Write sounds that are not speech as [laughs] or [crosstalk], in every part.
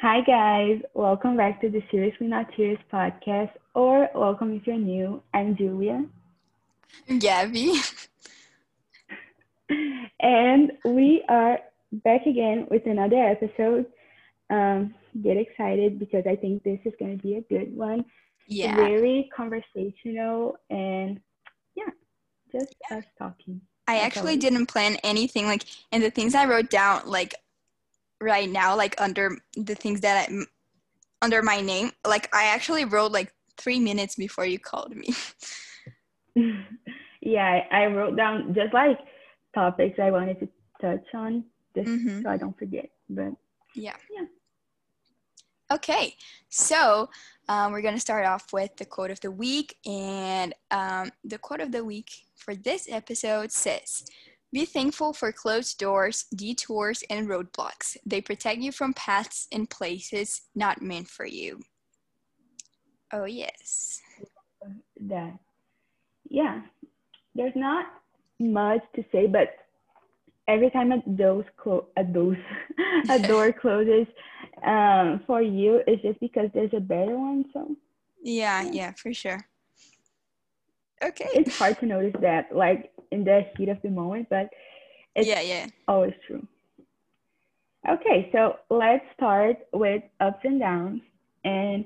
Hi, guys. Welcome back to the Seriously Not Serious podcast, or welcome if you're new. I'm Julia. Gabi. [laughs] and we are back again with another episode. Um, get excited because I think this is going to be a good one. Yeah. Very conversational and yeah, just us talking. I That's actually didn't plan anything like and the things I wrote down like right now like under the things that i'm under my name like I actually wrote like 3 minutes before you called me. [laughs] yeah, I wrote down just like topics I wanted to touch on just Mhm. so I don't forget. But yeah. Yeah. Okay. So, um, we're going to start off with the quote of the week and um, the quote of the week for this episode says be thankful for closed doors, detours, and roadblocks. They protect you from paths and places not meant for you. Oh, yes. that yeah there's not much to say but every time a those clo- a those [laughs] a [laughs] door closes um for you it's just because there's a better one so Yeah, yeah, for sure. Okay. it's hard to notice that like in the heat of the moment but it's yeah, yeah. always true okay so let's start with ups and downs and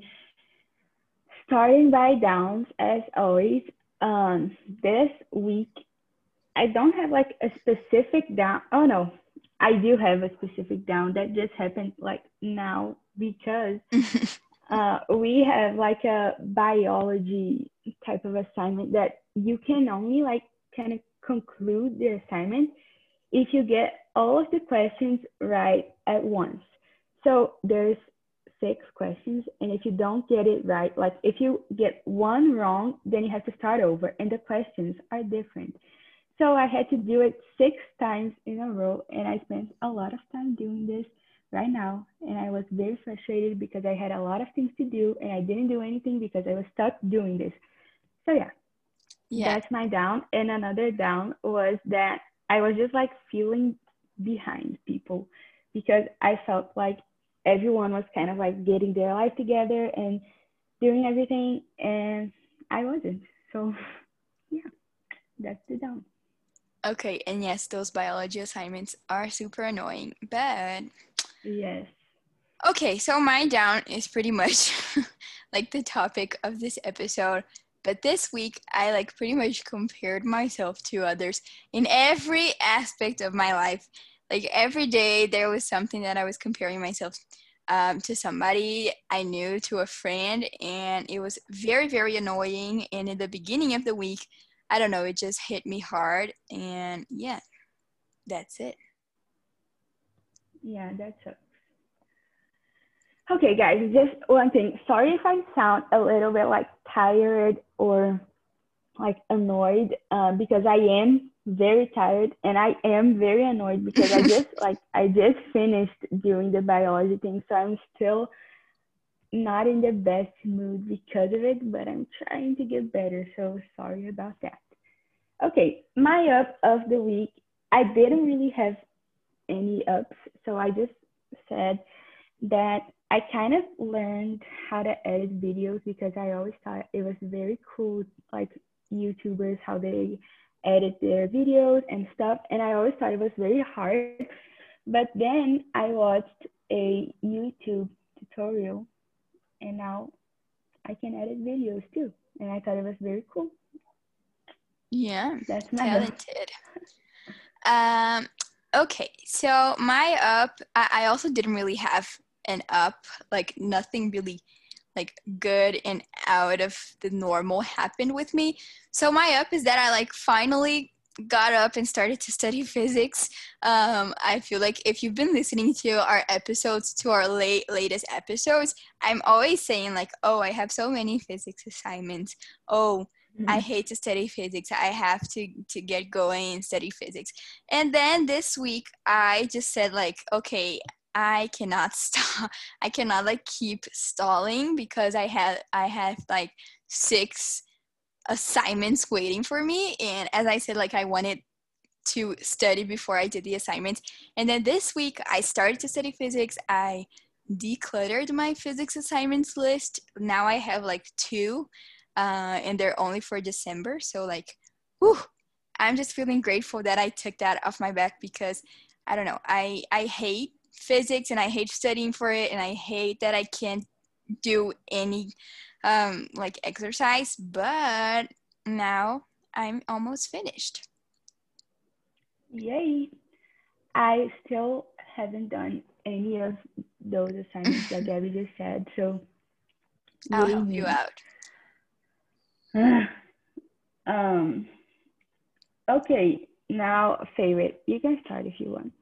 starting by downs as always um this week i don't have like a specific down oh no i do have a specific down that just happened like now because [laughs] uh, we have like a biology type of assignment that you can only like kind of conclude the assignment if you get all of the questions right at once. So there's six questions, and if you don't get it right, like if you get one wrong, then you have to start over, and the questions are different. So I had to do it six times in a row, and I spent a lot of time doing this right now and i was very frustrated because i had a lot of things to do and i didn't do anything because i was stuck doing this so yeah, yeah. that's my down and another down was that i was just like feeling behind people because i felt like everyone was kind of like getting their life together and doing everything and i wasn't so [laughs] yeah that's the down Okay, and yes, those biology assignments are super annoying, but yes Okay, so my down is pretty much [laughs] like the topic of this episode. But this week, I like pretty much compared myself to others in every aspect of my life. Like every day, there was something that I was comparing myself um, to somebody I knew, to a friend, and it was very, very annoying. And in the beginning of the week, I don't know, it just hit me hard. And yeah, that's it. Yeah, that sucks. Okay, guys, just one thing. Sorry if I sound a little bit like tired or like annoyed uh, because I am very tired and I am very annoyed because I [laughs] just like I just finished doing the biology thing, so I'm still not in the best mood because of it, but I'm trying to get better. So sorry about that. Okay, my up of the week. I didn't really have any ups, so I just said that I kind of learned how to edit videos because I always thought it was very cool, like YouTubers, how they edit their videos and stuff. And I always thought it was very hard. But then I watched a YouTube tutorial and now I can edit videos too. And I thought it was very cool. Yeah. That's my talented. [laughs] Um, okay, so my up, I, I also didn't really have an up, like nothing really like good and out of the normal happened with me. So my up is that I like finally got up and started to study [laughs] physics. Um, I feel like if you've been listening to our episodes, to our late latest episodes, I'm always saying like, oh, I have so many physics assignments. Oh, I hate to study physics. I have to to get going and study physics. And then this week I just said like, okay, I cannot [laughs] stop. I cannot like keep stalling because I had I have like six assignments waiting for me and as I said like I wanted to study before I did the assignments. And then this week I started to study physics. I decluttered my physics assignments list. Now I have like two, uh, and they're only for December. So like, whew, I'm just feeling grateful that I took that off my back because I don't know. I I hate physics and I hate studying for it, and I hate that I can't do any um, like exercise. But now I'm almost finished. Yay! I still haven't done any of those assignments that Gabi just said, so I'll help you out. [sighs] um. Okay, now favorite. You can start if you want.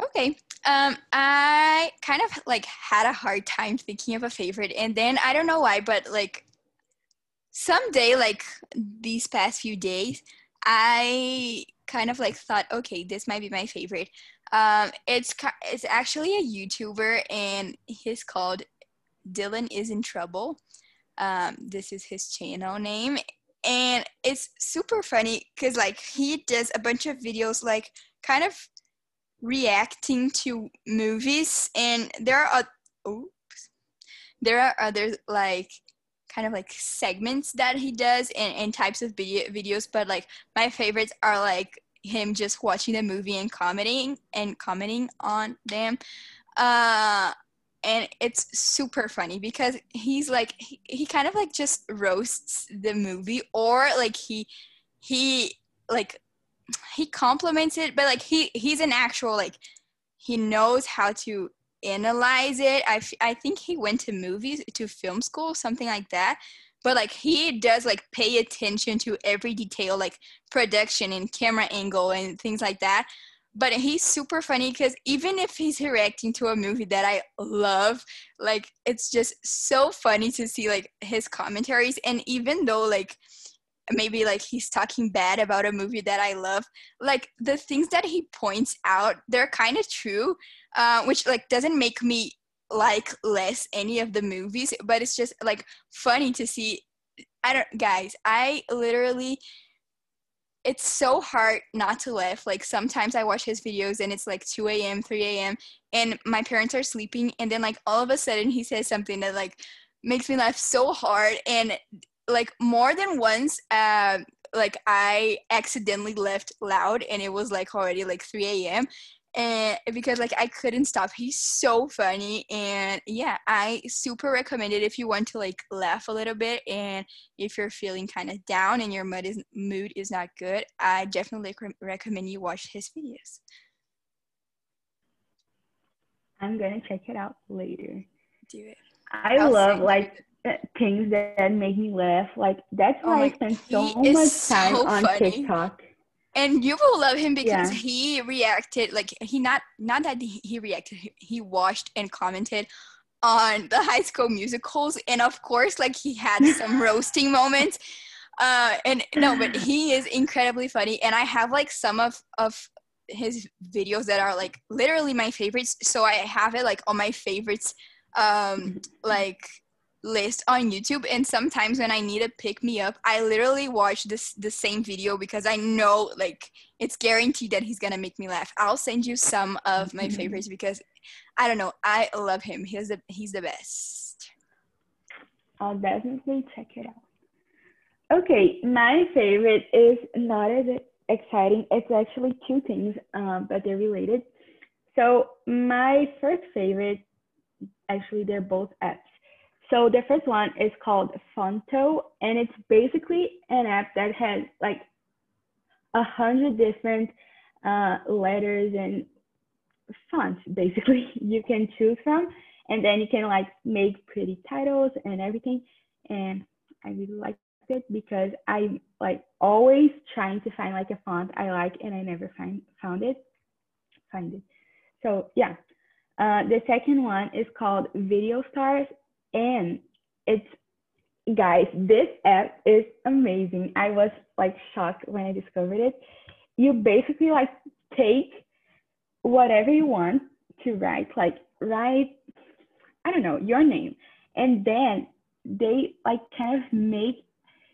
Okay. Um, I kind of like had a hard time thinking of a favorite, and then I don't know why, but like someday, like these past few days, I kind of like thought, okay, this might be my favorite. Um, it's it's actually a YouTuber, and he's called Dylan is in trouble. Um, this is his channel name, and it's super funny because like he does a bunch of videos, like kind of reacting to movies, and there are oops, there are other like kind of like segments that he does and, and types of video videos but like my favorites are like him just watching the movie and commenting and commenting on them. Uh and it's super funny because he's like he, he kind of like just roasts the movie or like he he like he compliments it but like he he's an actual like he knows how to analyze it. I, f- I think he went to movies to film school something like that. But like he does like pay attention to every detail like production and camera angle and things like that. But he's super funny because even if he's reacting to a movie that i love like it's just so funny to see like his commentaries. And even though like maybe like he's talking bad about a movie that i love like the things that he points out they're kind of true uh, which like doesn't make me like less any of the movies but it's just like funny to see i don't guys i literally it's so hard not to laugh like sometimes i watch his videos and it's like 2 a.m 3 a.m and my parents are sleeping and then like all of a sudden he says something that like makes me laugh so hard and like more than once uh, like i accidentally left loud and it was like already like 3 a.m and because like I couldn't stop. He's so funny, and yeah, I super recommend it if you want to like laugh a little bit, and if you're feeling kind of down and your mood is mood is not good. I definitely recommend you watch his videos. I'm gonna check it out later. Do it. I I'll love like things that make me laugh. Like that's oh why I spend so much time so on funny. TikTok and you will love him because yeah. he reacted like he not not that he reacted he watched and commented on the high school musicals and of course like he had some [laughs] roasting moments uh and no but he is incredibly funny and i have like some of of his videos that are like literally my favorites so i have it like on my favorites um like list on YouTube and sometimes when I need to pick me up, I literally watch this the same video because I know like it's guaranteed that he's gonna make me laugh. I'll send you some of my mm-hmm. favorites because I don't know, I love him. He's the he's the best. I'll definitely check it out. Okay, my favorite is not as exciting. It's actually two things, um, but they're related. So my first favorite, actually, they're both apps. So the first one is called Fonto, and it's basically an app that has like a hundred different uh, letters and fonts basically [laughs] you can choose from, and then you can like make pretty titles and everything. And I really like it because I'm like always trying to find like a font I like, and I never find found it. Find it. So yeah. Uh, the second one is called Video Stars, and it's guys this app is amazing. I was like shocked when i discovered it. You basically like take whatever you want to write like write i don't know your name. And then they like kind of make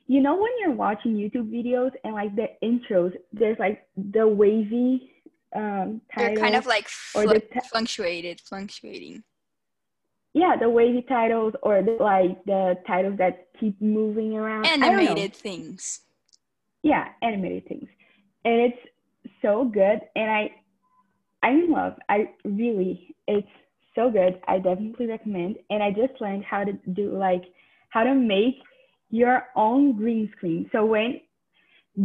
you know when you're watching youtube videos and like the intros there's like the wavy um they're kind of like fl- or the t- fluctuated fluctuating yeah, the wavy titles or the, like the titles that keep moving around. Animated things. Yeah, animated things, and it's so good. And I, I'm in love. I really, it's so good. I definitely recommend. And I just learned how to do like how to make your own green screen. So when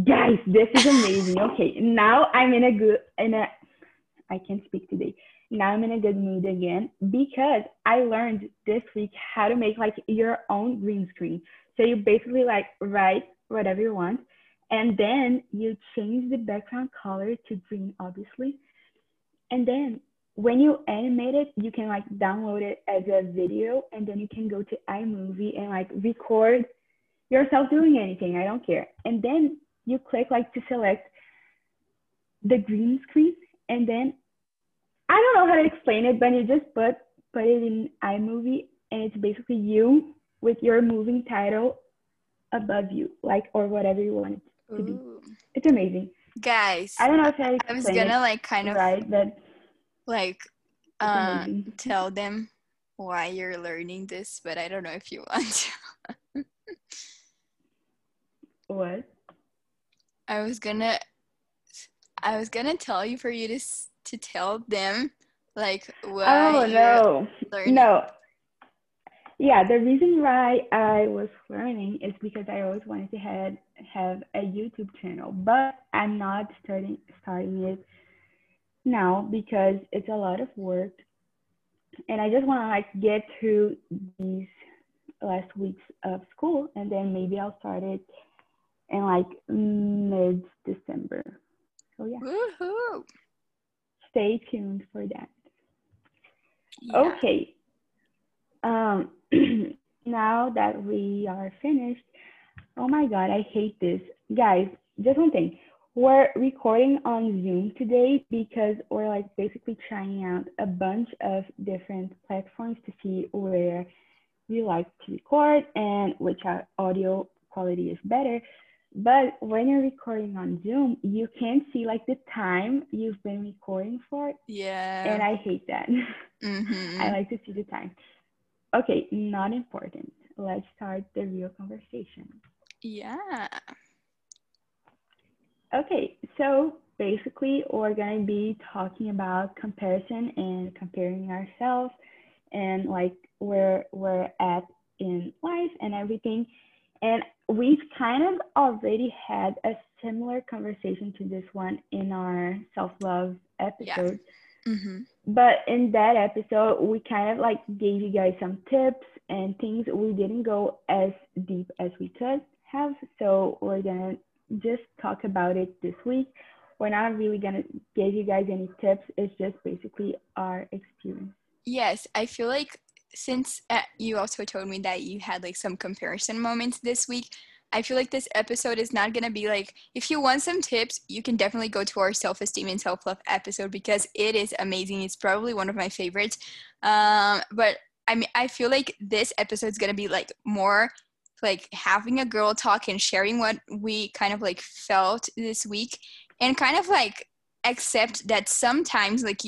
guys, this is amazing. [laughs] Okay, now I'm in a good in a I can't speak today. Now I'm in a good mood again because I learned this week how to make like your own green screen. So you basically like write whatever you want and then you change the background color to green obviously. And then when you animate it, you can like download it as a video and then you can go to iMovie and like record yourself doing anything. I don't care. And then you click like to select the green screen and then I don't know how to explain it, but you just put put it in iMovie and it's basically you with your moving title above you, like or whatever you want it to be. It's amazing. Guys, I don't know if I, I was gonna like kind of right, but like uh, tell them why you're learning this, but I don't know if you [laughs] want to. what? I was gonna I was gonna tell you for you to to tell them like why Oh no. No. Yeah, the reason why I was learning is because I always wanted to have have a YouTube channel, but I'm not starting starting it now because it's a lot of work and I just want to like get through these last weeks of school and then maybe I'll start it in like mid December. So yeah. Woohoo! Stay tuned for that. Yeah. Okay. Um [clears throat] now that we are finished, oh my god, I hate this. Guys, just one thing. We're recording on Zoom today because we're like basically trying out a bunch of different platforms to see where we like to record and which our audio quality is better. But when you're recording on Zoom, you can't see like the time you've been recording for. Yeah. And I hate that. [laughs] Mm-hmm. I like to see the time. Okay, not important. Let's start the real conversation. Yeah. Okay, so basically we're going to be talking about comparison and comparing ourselves and like where we're at in life and everything. And we've kind of already had a similar conversation to this one in our self-love episode. Yeah. Mm-hmm. But in that episode, we kind of like gave you guys some tips and things. We didn't go as deep as we could have. So we're going to just talk about it this week. We're not really gonna give you guys any tips. It's just basically our experience. Yes, I feel like since uh, you also told me that you had like some comparison moments this week, I feel like this episode is not gonna be like if you want some tips, you can definitely go to our self esteem and self love episode because it is amazing. It's probably one of my favorites. Um, but I mean, I feel like this episode is gonna be like more like having a girl talk and sharing what we kind of like felt this week and kind of like accept that sometimes like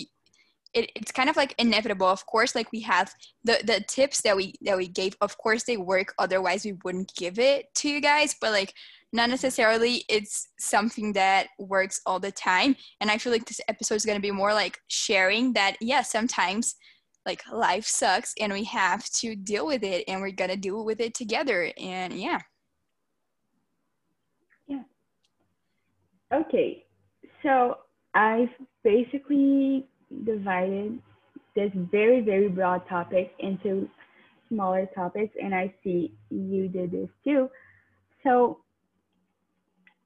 it, it's kind of like inevitable. Of course like we have the the tips that we that we gave. Of course they work. Otherwise we wouldn't give it to you guys. But like not necessarily it's something that works all the time. And i feel like this episode is going to be more like sharing that yeah sometimes like life sucks and we have to deal with it and we're gonna deal with it together. And yeah. Yeah. Okay. So i've basically divided this very very broad topic into smaller topics and i see you did this too so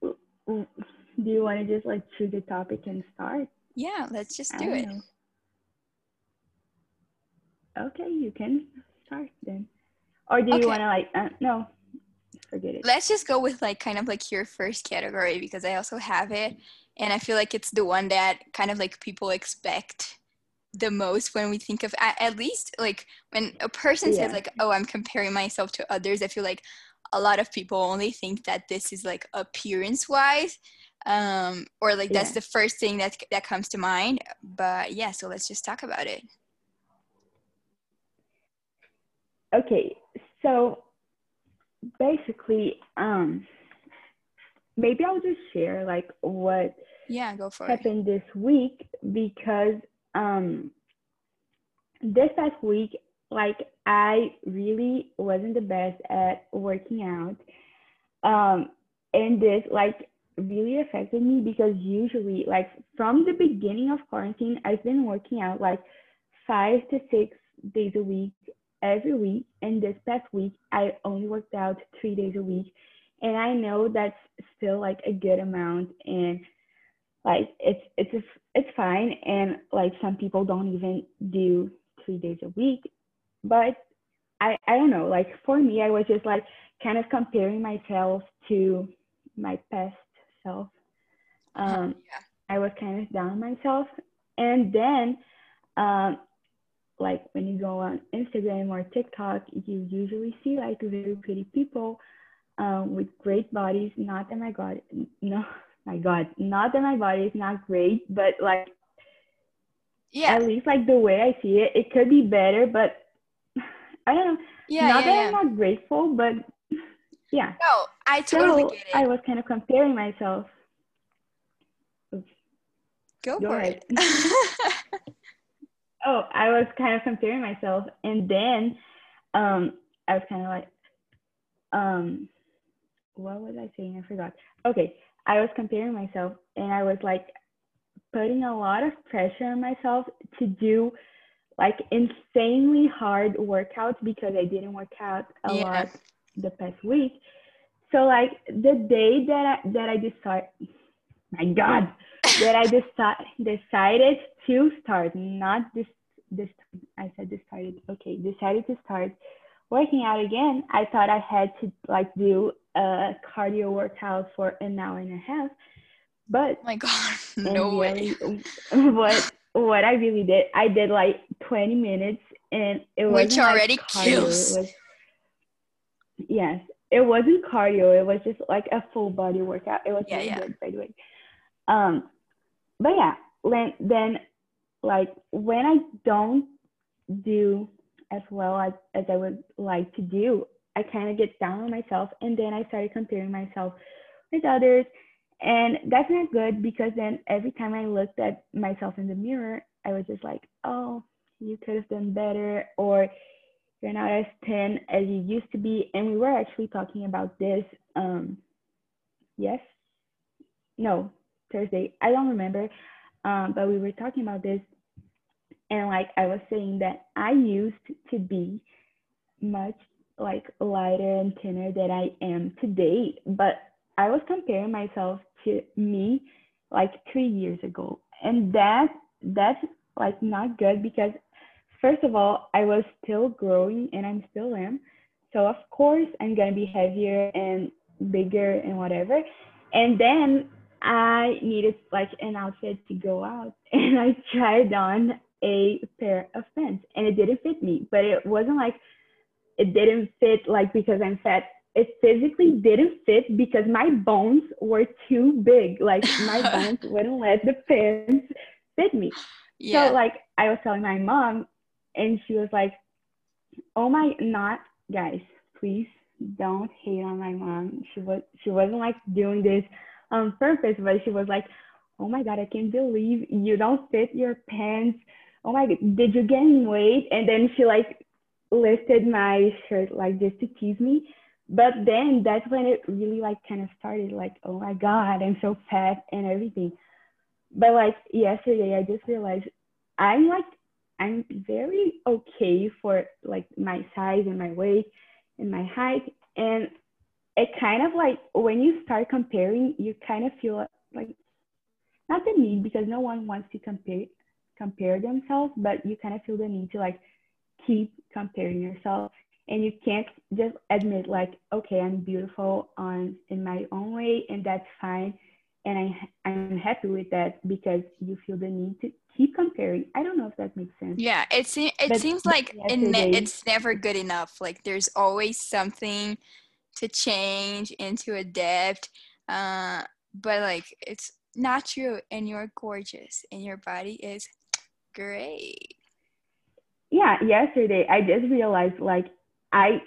do you want to just like choose a topic and start yeah let's just do it know. Okay, you can start then. Or do you okay. want to like, uh, no, forget it. Let's just go with like kind of like your first category because I also have it. And I feel like it's the one that kind of like people expect the most when we think of, at least like when a person yeah. says like, oh, I'm comparing myself to others, I feel like a lot of people only think that this is like appearance wise um or like that's yeah. the first thing that that comes to mind but yeah so let's just talk about it okay, so basically, um, maybe I'll just share like what yeah go for happened it. Happened this week because um this past week like I really wasn't the best at working out. Um and this like really affected me because usually like from the beginning of quarantine I've been working out like 5 to 6 days a week every week and this past week I only worked out 3 days a week and I know that's still like a good amount and like it's it's it's fine. And like some people don't even do three days a week. But I I don't know. Like for me I was just like kind of comparing myself to my past self. Um yeah. I was kind of down myself. And then um like when you go on Instagram or TikTok you usually see like very pretty people um, with great bodies. Not that my God, no, [laughs] my God, not that my body is not great, but like, yeah, at least like the way I see it, it could be better, but [sighs] I don't know. Yeah, not yeah, that yeah. I'm not grateful, but [sighs] yeah. No, I totally so get it. I was kind of comparing myself. Oops. Go, for it. [laughs] oh, I was kind of comparing myself, and then um, I was kind of like, um, what was I saying? I forgot. Okay, I was comparing myself and I was like putting a lot of pressure on myself to do like insanely hard workouts because I didn't work out a yeah. lot the past week. So like the day that I that I decided my God that I deci- decided to start, not this this I said decided okay, decided to start working out again, I thought I had to like do a cardio workout for an hour and a half. But oh my God, [laughs] no way. what what I really did, I did like 20 minutes and it was which already like kills. It was, yes, it wasn't cardio. It was just like a full body workout. It was yeah, really yeah. good, by the way. Um, but yeah, then, then like when I don't do as well as, as I would like to do. I kind of get down on myself and then I started comparing myself with others. And that's not good because then every time I looked at myself in the mirror, I was just like, oh, you could have done better, or you're not as thin as you used to be. And we were actually talking about this, um, yes, no, Thursday. I don't remember, um, but we were talking about this and like I was saying that I used to be much like lighter and thinner than I am today, but I was comparing myself to me like three years ago. And that that's like not good because first of all, I was still growing and I'm still am. So of course I'm gonna be heavier and bigger and whatever. And then I needed like an outfit to go out [laughs] and I tried on a pair of pants and it didn't fit me but it wasn't like it didn't fit like because i'm fat. It physically didn't fit because my bones were too big. Like my [laughs] bones wouldn't let the pants fit me. Yeah. so like i was telling my mom and she was like oh my not guys please don't hate on my mom. She was she wasn't like doing this on purpose but she was like oh my god i can't believe you don't fit your pants. Oh my god, did you gain weight? And then she like lifted my shirt like just to tease me. But then that's when it really like kind of started like, oh my God, I'm so fat and everything. But like yesterday, I just realized I'm like, I'm very okay for like my size and my weight and my height. And it kind of like when you start comparing, you kind of feel like not the need because no one wants to compare compare themselves, but you kind of feel the need to like keep comparing yourself and you can't just admit like okay i'm beautiful on in my own way and that's fine and i i'm happy with that because you feel the need to keep comparing. I don't know if that makes sense. Yeah it, se- it but seems like ne- it's never good enough. Like there's always something to change and to adapt uh, but like it's not true and you're gorgeous and your body is Great. Yeah, yesterday I just realized like I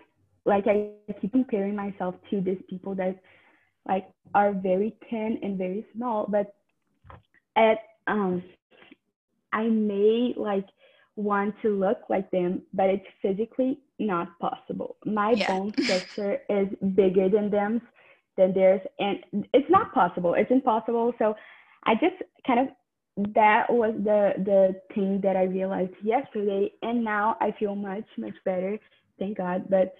like I keep comparing myself to these people that like are very thin and very small, but at um I may like want to look like them, but it's physically not possible. My yeah. bone structure is bigger than them than theirs and it's not possible. It's impossible. So I just kind of that was the the thing that I realized yesterday and now I feel much much better thank God but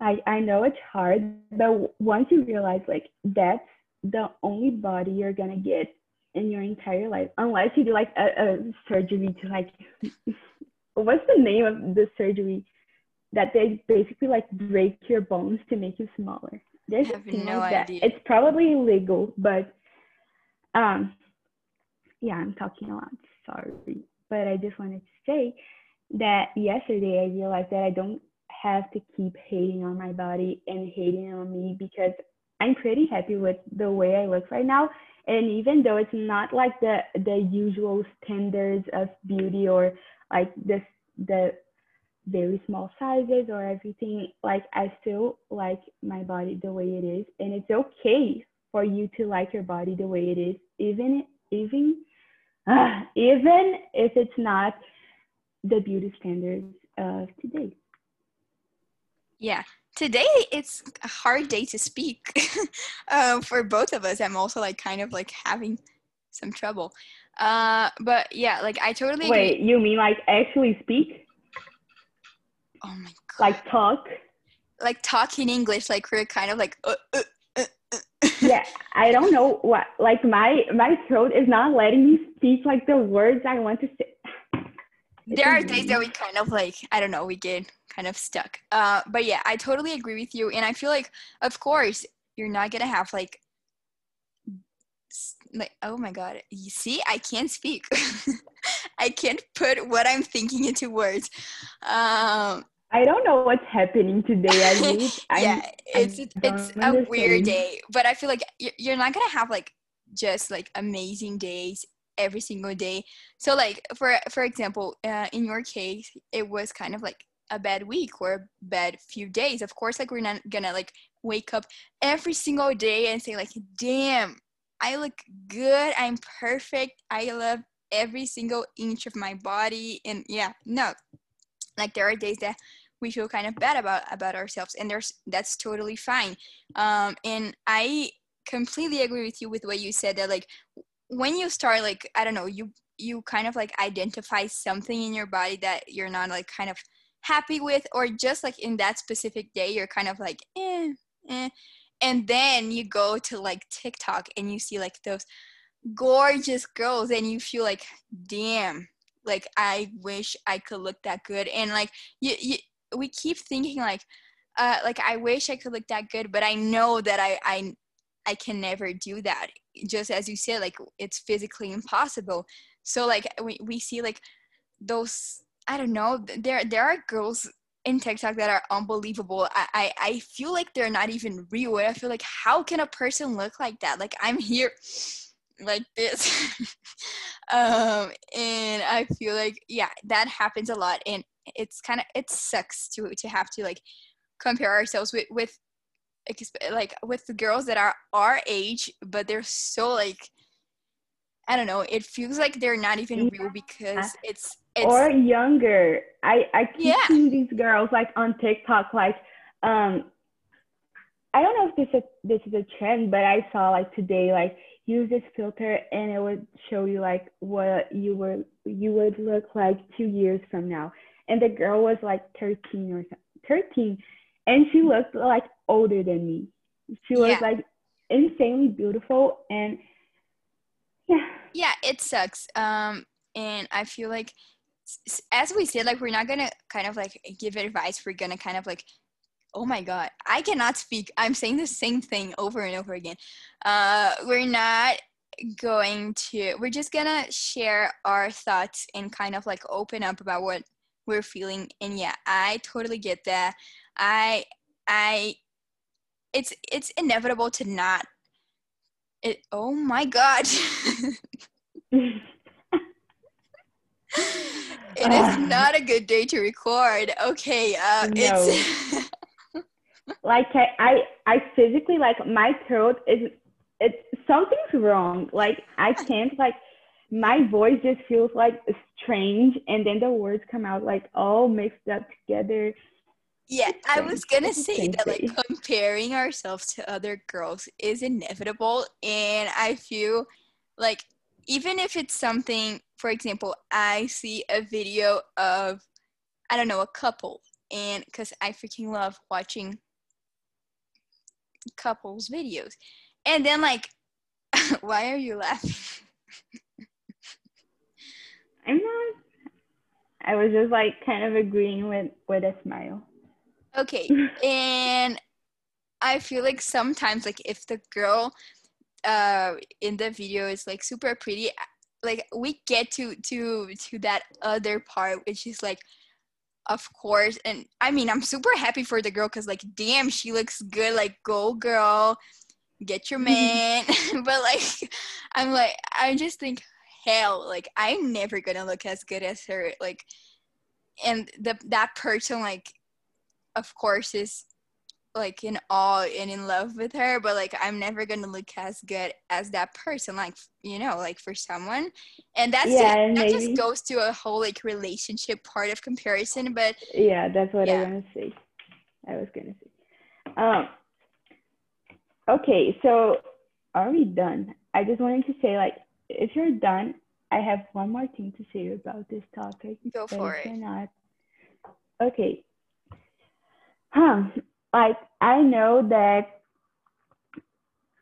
I I know it's hard but once you realize like that's the only body you're gonna get in your entire life unless you do like a, a surgery to like [laughs] what's the name of the surgery that they basically like break your bones to make you smaller there's I have no like idea. That. it's probably illegal but um yeah, I'm talking a lot. Sorry. But I just wanted to say that yesterday I realized that I don't have to keep hating on my body and hating on me because I'm pretty happy with the way I look right now. And even though it's not like the the usual standards of beauty or like this the very small sizes or everything, like I still like my body the way it is. And it's okay for you to like your body the way it is, even even uh, [sighs] even if it's not the beauty standards of today. Yeah, today it's a hard day to speak um, [laughs] for both of us. I'm also like kind of like having some trouble. Uh, but yeah, like I totally wait. Agree. You mean like actually speak? Oh my god! Like talk? Like talk in English? Like we're kind of like uh, uh, yeah, I don't know what like my my throat is not letting me speak like the words I want to say. It's there are days that we kind of like I don't know we get kind of stuck. Uh, but yeah, I totally agree with you, and I feel like of course you're not gonna have like like oh my god you see i can't speak [laughs] i can't put what i'm thinking into words um I don't know what's happening today. I mean, [laughs] yeah, it's it's, it's a weird day, but I feel like you're not gonna have like just like amazing days every single day. So like for for example, uh, in your case, it was kind of like a bad week or a bad few days. Of course, like we're not gonna like wake up every single day and say like, "Damn, I look good. I'm perfect. I love every single inch of my body." And yeah, no, like there are days that we feel kind of bad about about ourselves and there's that's totally fine um and i completely agree with you with what you said that like when you start like i don't know you you kind of like identify something in your body that you're not like kind of happy with or just like in that specific day you're kind of like eh, eh. and then you go to like tiktok and you see like those gorgeous girls and you feel like damn like i wish i could look that good and like you, you we keep thinking like uh like i wish i could look that good but i know that i i i can never do that just as you said like it's physically impossible so like we, we see like those i don't know there there are girls in TikTok that are unbelievable. I, I, I feel like they're not even real. I feel like how can a person look like that? Like I'm here [laughs] like this [laughs] um and i feel like yeah that happens a lot and it's kind of it sucks to to have to like compare ourselves with with like with the girls that are our age but they're so like i don't know it feels like they're not even yeah. real because it's, it's or younger i i keep yeah. seeing these girls like on tiktok like um i don't know if this is this is a trend but i saw like today like use this filter and it would show you like what you were you would look like two years from now and the girl was like 13 or 13 and she looked like older than me. She was yeah. like insanely beautiful and yeah. Yeah it sucks um and i feel like as we said like we're not gonna kind of like give advice. We're gonna kind of like oh my god i cannot speak. I'm saying the same thing over and over again. Uh we're not going to we're just gonna share our thoughts and kind of like open up about what we're feeling and yeah i totally get that i i it's it's inevitable to not it oh my god [laughs] it is [laughs] not a good day to record. Okay, uh, no. it's [laughs] like I, I, I physically like my throat is it's something's wrong. Like I can't like my voice just feels like strange, and then the words come out like all mixed up together. Yeah, I was gonna say that like comparing ourselves to other girls is inevitable, and I feel like even if it's something, for example, I see a video of, I don't know, a couple, and because I freaking love watching couples videos, and then like, [laughs] why are you laughing? [laughs] I'm not. I was just like kind of agreeing with with a smile. Okay, [laughs] and I feel like sometimes like if the girl uh in the video is like super pretty like we get to to to that other part which is like of course and i mean i'm super happy for the girl because like damn she looks good like go girl get your [laughs] man [laughs] but like i'm like i just think hell like i'm never gonna look as good as her like and the that person like of course is like in awe and in love with her but like i'm never gonna look as good as that person like you know like for someone. And that's yeah, just, that just goes to a whole like relationship part of comparison but yeah that's what yeah. i want to say. I was gonna say. Um okay so are we done? I just wanted to say like if you're done i have one more thing to say about this topic go for it not okay huh like I know that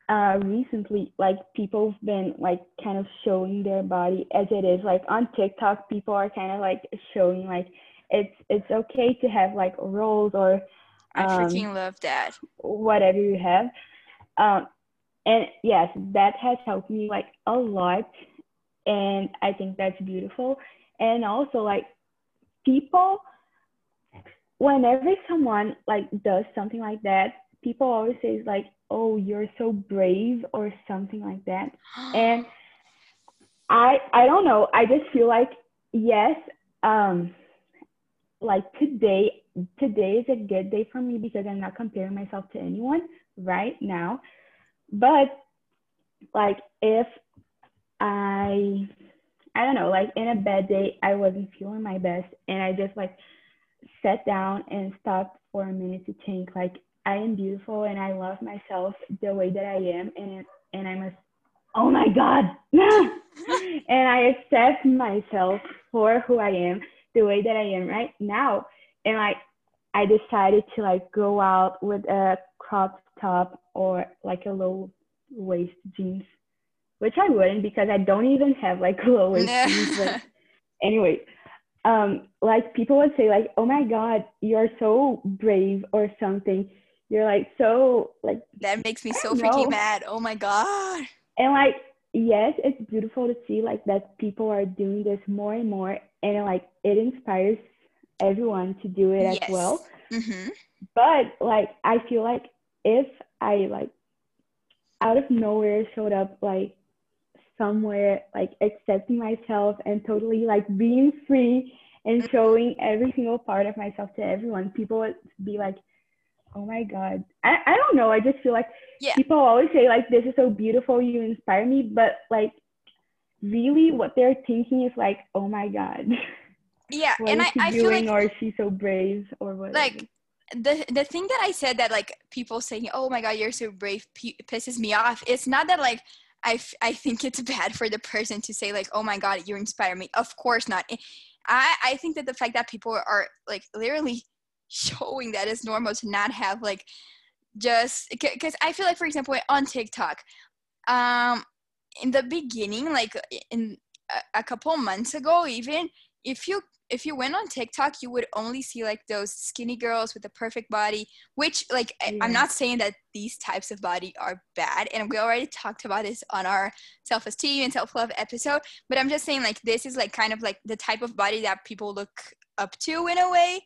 uh, recently, like people have been like kind of showing their body as it is. Like on TikTok, people are kind of like showing like it's it's okay to have like rolls or um, I freaking love that. Whatever you have. Um, and yes, that has helped me like a lot. And I think that's beautiful. And also like people whenever someone like does something like that, people always say like, "Oh, you're so brave" or something like that. [gasps] and I I don't know. I just feel like yes, um, like today today is a good day for me because I'm not comparing myself to anyone right now. But like if I I don't know, like in a bad day, I wasn't feeling my best and I just like sat down and stopped for a minute to think like I am beautiful and I love myself the way that I am and and I'm a oh my god. [laughs] And I accept myself for who I am the way that I am right now. And like I decided to like go out with a crop top or like a low waist jeans which I wouldn't because I don't even have like [laughs] low waist jeans but anyway um, like people would say like, oh my God, you're so brave or something. You're like so like that makes me so freaking mad. Oh my God. And like, yes, it's beautiful to see like that people are doing this more and more and like it inspires everyone to do it yes. as well. Mm-hmm. But like I feel like if I like out of nowhere showed up like somewhere like accepting myself and totally like being free and mm-hmm. showing every single part of myself to everyone people would be like oh my god i, I don't know i just feel like yeah. people always say like this is so beautiful you inspire me but like really what they're thinking is like oh my god [laughs] yeah and I, I feel like or she's so brave? or what like the the thing that I said that like people saying, "Oh my God, you're so brave," p- pisses me off. It's not that like I, f- I think it's [laughs] bad for the person to say like oh my god you inspire me. Of course not. I i think that the fact that people are like literally [laughs] showing that it's normal to not have like just because i feel like for example on tiktok um in the beginning like in a, a couple months ago even if you if you went on TikTok, you would only see like those skinny girls with the perfect body, which like yeah. I'm not saying that these types of body are bad. And we already talked about this on our self-esteem and self-love episode, but I'm just saying like this is like kind of like the type of body that people look up to in a way.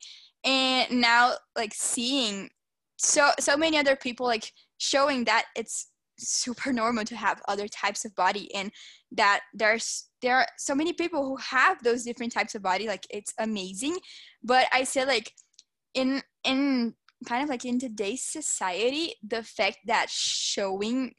And now like seeing so so many other people like showing that it's super normal to have other types of body and that there's there are so many people who have those different types of body like it's amazing. But i say like in in kind of like in today's society the fact that showing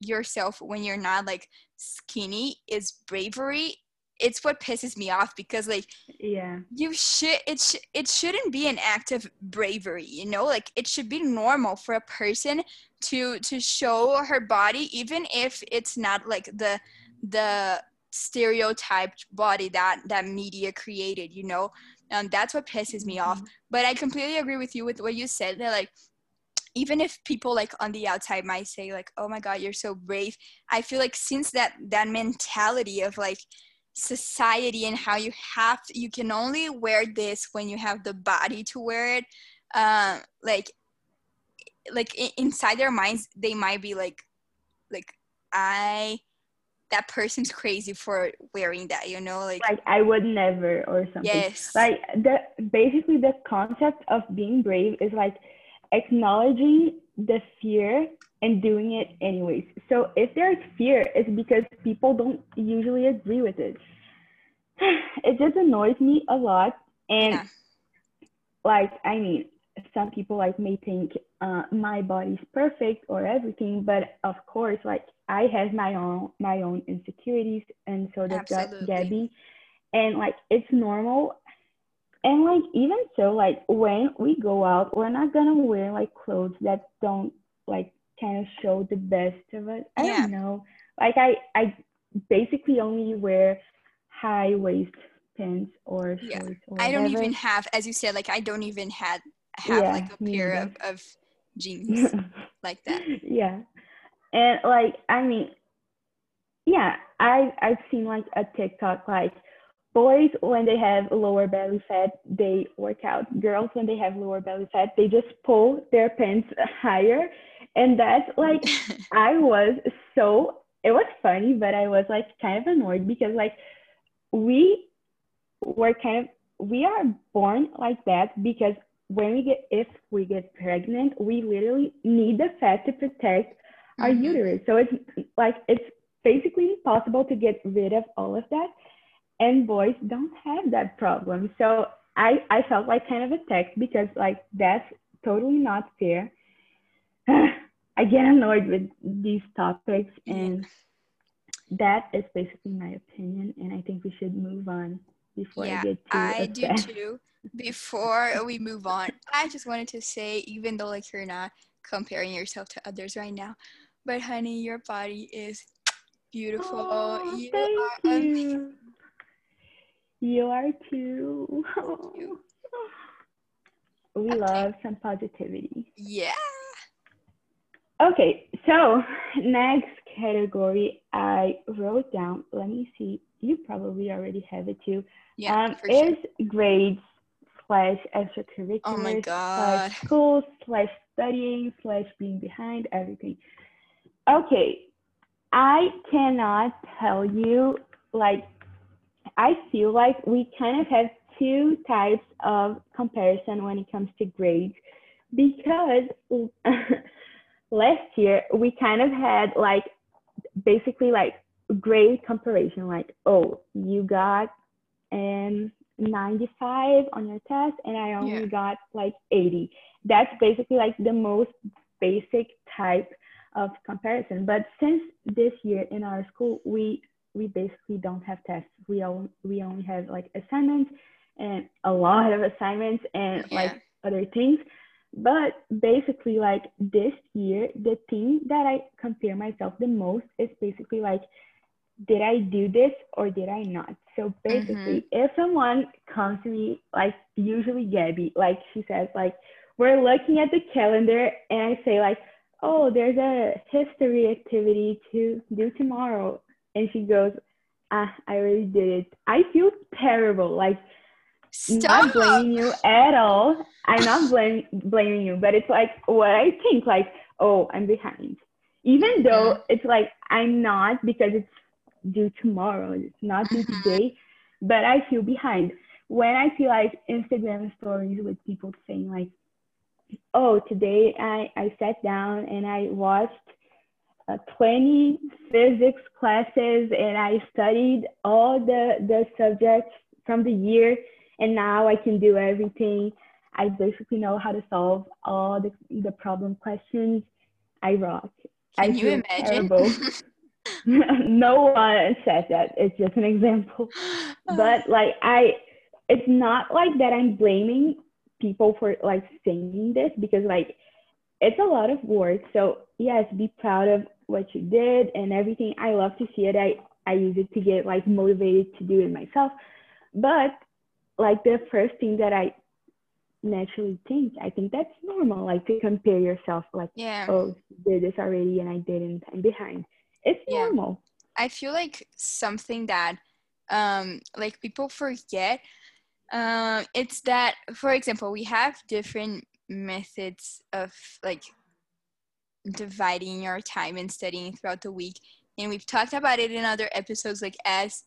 yourself when you're not like skinny is bravery it's what pisses me off because like yeah. you should it sh- it shouldn't be an act of bravery you know? Like it should be normal for a person to to show her body even if it's not like the the stereotyped body that that media created you know? Um, that's what pisses me off. Mm-hmm. but i completely agree with you with what you said that like even if people like on the outside might say like oh my god you're so brave i feel like since that that mentality of like society and how you have to, you can only wear this when you have the body to wear it. Uh, like like inside their minds they might be like like i that person's crazy for wearing that you know like like i would never or something. Yes. Like the basically the concept of being brave is like acknowledging the fear and doing it anyways. So if there's fear, it's because people don't usually agree with it. [sighs] It just annoys me a lot. And yeah. like, I mean, some people like may think uh, my body's perfect or everything, but of course, like I have my own my own insecurities, and so does Absolutely. Gabi. And like it's normal and like even so like when we go out we're not gonna wear like clothes that don't like kind of show the best of us i yeah. don't know. Like i i basically only wear high waist pants or shorts yeah. Or i don't even have as you said like i don't even have have yeah, like a pair of, of jeans [laughs] like that. Yeah. And like i mean yeah i i've seen like a tiktok like boys when they have lower belly fat they work out. Girls when they have lower belly fat they just pull their pants [laughs] higher and that's [laughs] like i was so it was funny but i was like kind of annoyed because like we were kind of we are born like that because when we get if we get pregnant we literally need the fat to protect our mm-hmm. uterus so it's like it's basically impossible to get rid of all of that and boys don't have that problem. So I, I felt like kind of attacked because like that's totally not fair. [sighs] [laughs] I get annoyed with these topics and that is basically my opinion and I think we should move on before yeah, I get too I do too. Before we move on, I just wanted to say even though like you're not comparing yourself to others right now, but honey, your body is beautiful. Oh, you thank you. You are too. we okay. love some positivity. Yeah. Okay, so next category I wrote down. Let me see. You probably already have it too. Yeah, um, is sure. grades slash extracurriculars oh my God. slash school slash studying slash being behind everything. Okay, I cannot tell you like I feel like we kind of have two types of comparison when it comes to grades because last year we kind of had like basically like grade comparison like oh you got an 95 on your test and I only yeah. got like 80 that's basically like the most basic type of comparison but since this year in our school we we basically don't have tests. We only we only have like assignments and a lot of assignments and yeah. like other things. But basically, like this year, the thing that I compare myself the most is basically like, did I do this or did I not? So basically, mm-hmm. if someone comes to me, like usually Gabi, like she says, like, we're looking at the calendar and I say, like, oh, there's a history activity to do tomorrow and she goes, ah, I already did it. I feel terrible. Like, Stop. not blaming you at all. I'm not blame, blaming you, but it's like what I think, like, oh, I'm behind. Even though mm-hmm. it's like I'm not because it's due tomorrow, it's not due mm-hmm. today, but I feel behind. When I see like Instagram stories with people saying like, oh, today I, I sat down and I watched uh, 20 physics classes and I studied all the, the subjects from the year and now I can do everything. I basically know how to solve all the, the problem questions. I rock. Can I you imagine? [laughs] [laughs] no one said that. It's just an example. [sighs] But like I it's not like that I'm blaming people for like saying this because like it's a lot of work. So yes, be proud of what you did and everything. I love to see it. I I use it to get like motivated to do it myself. But like the first thing that I naturally think, I think that's normal, like to compare yourself, like, yeah. oh, did this already and I didn't, I'm behind. It's yeah. normal. I feel like something that um like people forget um it's that for example we have different methods of like dividing your time and studying throughout the week and we've talked about it in other episodes like as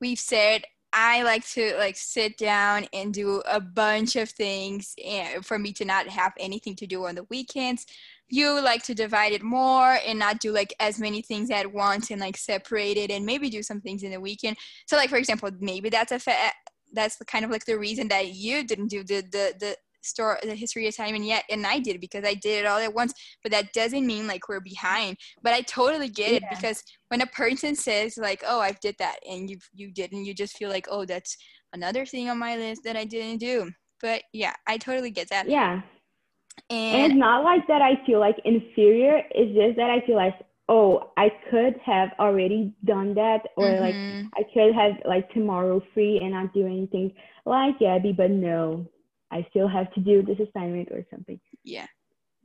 we've said i like to like sit down and do a bunch of things and for me to not have anything to do on the weekends. You like to divide it more and not do like as many things at once and like separate it and maybe do some things in the weekend. So like for example maybe that's a fa- that's kind of like the reason that you didn't do the the the store the history of assignment yet and i did because i did it all at once but that doesn't mean like we're behind but i totally get yeah. it because when a person says like oh i did that and you you didn't you just feel like oh that's another thing on my list that i didn't do but yeah i totally get that yeah and, and it's not like that i feel like inferior it's just that i feel like oh i could have already done that or mm-hmm. like i could have like tomorrow free and not do anything like Gabi but no i still have to do this assignment or something. Yeah.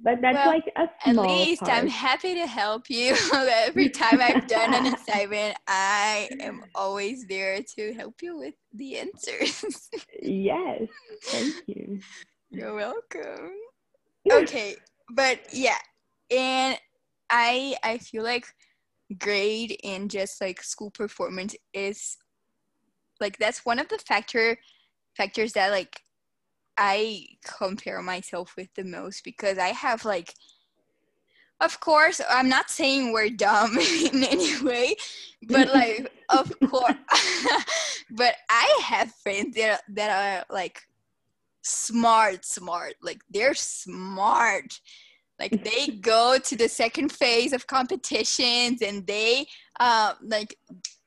But that's well, like a small at least part. i'm happy to help you. [laughs] Every time i've done an [laughs] assignment i am always there to help you with the answers. [laughs] Yes. Thank you. You're welcome. Okay but yeah and I I feel like grade and just like school performance is like that's one of the factor factors that like I compare myself with the most because I have like of course I'm not saying we're dumb [laughs] in any way but like of [laughs] course [laughs] but I have friends that that are like smart smart like they're smart like they go to the second phase of competitions and they uh, like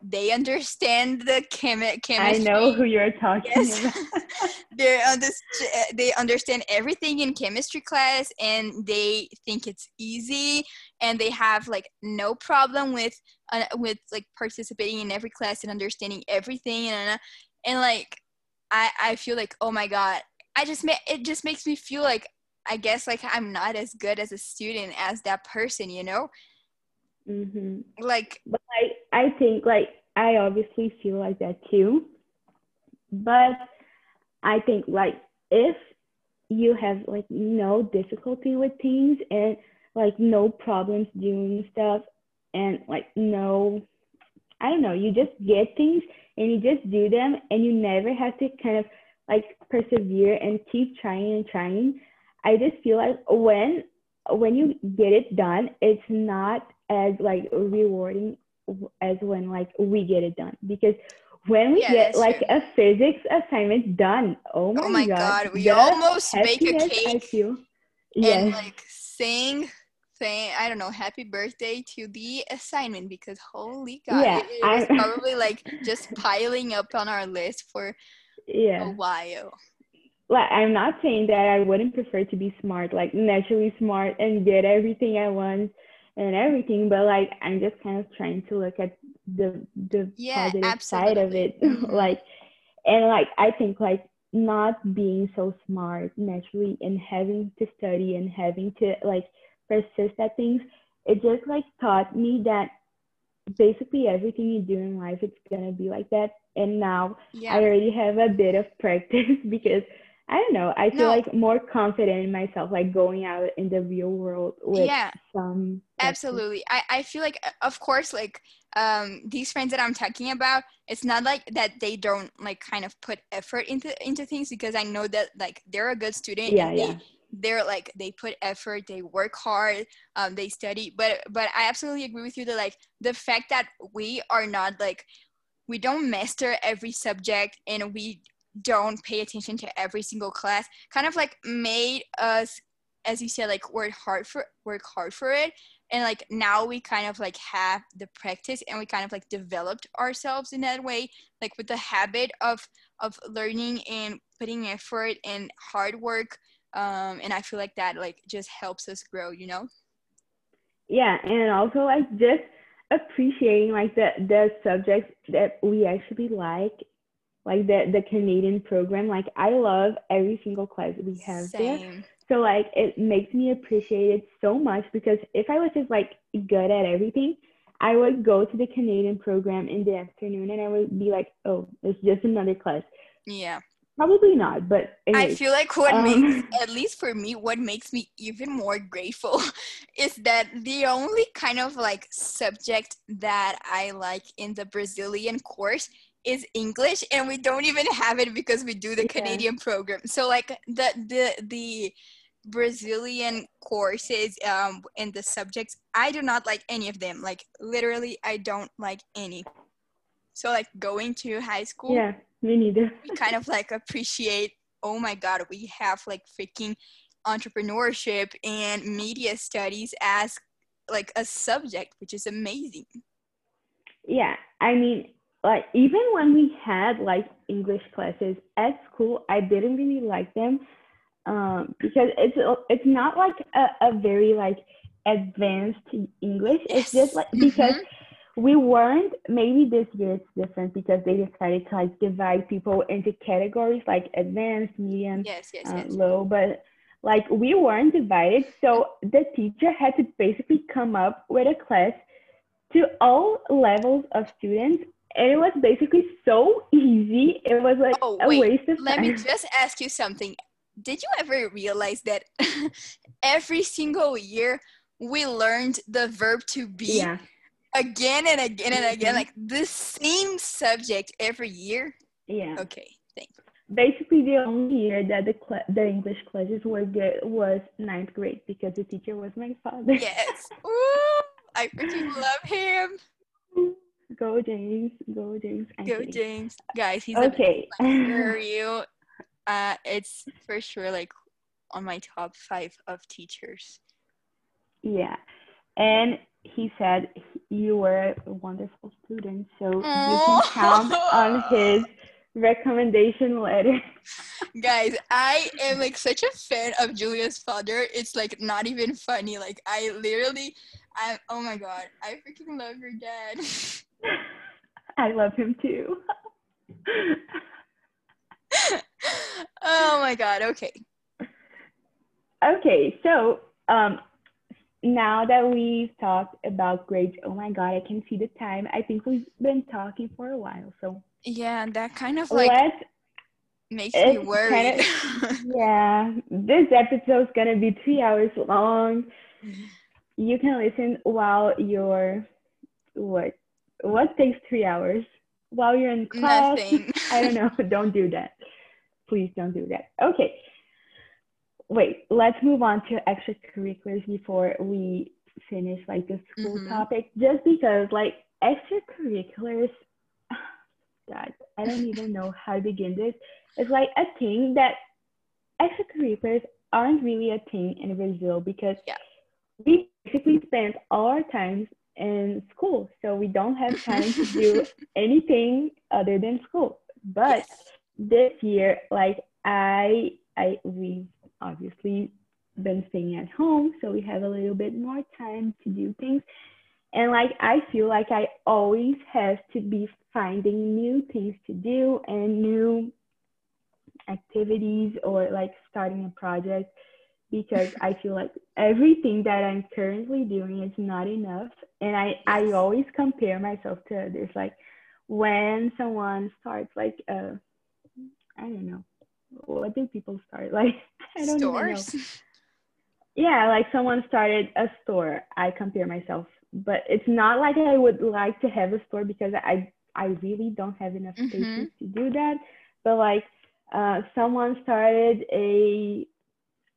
they understand the chemi- chemistry. I know who you're talking yes. about. [laughs] they understand they understand everything in chemistry class and they think it's easy and they have like no problem with uh, with like participating in every class and understanding everything and and like I I feel like oh my god I just ma- it just makes me feel like I guess like I'm not as good as a student as that person, you know? Mm-hmm. Like, but I, I think like I obviously feel like that too. But I think like if you have like no difficulty with things and like no problems doing stuff and like no I don't know, you just get things and you just do them and you never have to kind of like persevere and keep trying and trying. I just feel like when when you get it done, it's not as like rewarding as when like we get it done because when we yeah, get like true. a physics assignment done, oh, oh my, oh my god, god, we almost make a cake. Yes. and like sing saying I don't know happy birthday to the assignment because holy god, yeah, it, it was probably like just piling up on our list for [laughs] yeah. a while like I'm not saying that I wouldn't prefer to be smart, like naturally smart and get everything I want and everything, but like I'm just kind of trying to look at the the yeah, positive absolutely. side of it. [laughs] Mm-hmm. like and like I think like not being so smart naturally and having to study and having to like persist at things, it just like taught me that basically everything you do in life it's gonna be like that. And now yeah. I already have a bit of practice [laughs] because I don't know. I feel no. like more confident in myself, like going out in the real world with yeah, some. Absolutely. I, I feel like, uh, of course, like um, these friends that I'm talking about, it's not like that they don't like kind of put effort into into things because I know that like they're a good student. Yeah, yeah. they're like they put effort they work hard um, they study but but i absolutely agree with you that like the fact that we are not like we don't master every subject and we don't pay attention to every single class kind of like made us as you said like work hard for work hard for it. And like now we kind of like have the practice and we kind of like developed ourselves in that way like with the habit of of learning and putting effort and hard work um and i feel like that like just helps us grow you know? Yeah and also like just appreciating like the the subjects that we actually like like the the canadian program like i love every single class we have Same. there so like it makes me appreciate it so much because if I was just like good at everything, I would go to the Canadian program in the afternoon and I would be like, oh, it's just another class. Yeah. Probably not, but anyways, I feel like what um, makes, [laughs] at least for me, what makes me even more grateful [laughs] is that the only kind of like subject that I like in the Brazilian course is English, and we don't even have it because we do the yeah. Canadian program. So like the the the Brazilian courses um, and the subjects, I do not like any of them. Like literally, I don't like any. So like going to high school, yeah, me neither. we kind of like appreciate. Oh my god, we have like freaking entrepreneurship and media studies as like a subject, which is amazing. Yeah, I mean, like even when we had like English classes at school, I didn't really like them um, because it's it's not like a, a very like advanced English. Yes. It's just like because mm-hmm. we weren't. Maybe this year it's different because they decided to like divide people into categories like advanced, medium, yes, yes, uh, yes. low. But like we weren't divided, so the teacher had to basically come up with a class to all levels of students and it was basically so easy. It was like oh, a wait, waste of time. Let me just ask you something did you ever realize that [laughs] every single year we learned the verb to be yeah. again and again and again, mm-hmm. like the same subject every year? Yeah. Okay, thanks. Basically, the only year that the cl- the English classes were good was ninth grade because the teacher was my father. Yes. Ooh, I freaking love him. [laughs] Go James, go James. I'm go kidding. James, guys. He's okay. For [laughs] you, uh, it's for sure like on my top five of teachers. Yeah, and he said you were a wonderful student, so Aww. you can count on his [laughs] recommendation letter. Guys, I am like such a fan of Julia's father. It's like not even funny. Like I literally, I oh my god, I freaking love your dad. [laughs] I love him too oh my god. Okay. Okay, so um, now that we've talked about grades, oh my god, I can see the time. I think we've been talking for a while, so yeah, that kind of like Let's, makes me worried. Kind of, [laughs] yeah, this episode's gonna be three hours long. You can listen while you're what? What takes three hours? While you're in class? Nothing. [laughs] I don't know. [laughs] don't do that please don't do that. Okay. Wait, let's move on to extracurriculars before we finish like the school mm-hmm. topic. Just because like extracurriculars, [sighs] God, I don't even know how to begin this. It's like a thing that extracurriculars aren't really a thing in Brazil because yeah. we basically spend all our time in school. So we don't have time to do [laughs] anything other than school. But yes this year, like I, I, we obviously been staying at home, so we have a little bit more time to do things. And like I feel like I always have to be finding new things to do and new activities or like starting a project because I feel like everything that I'm currently doing is not enough. And I, I always compare myself to others. Like when someone starts like a I don't know. What do people start? [laughs] Like I don't Stores? know. [laughs] Yeah, like someone started a store. I compare myself, but it's not like I would like to have a store because I I really don't have enough space mm-hmm. to do that. But like uh, someone started a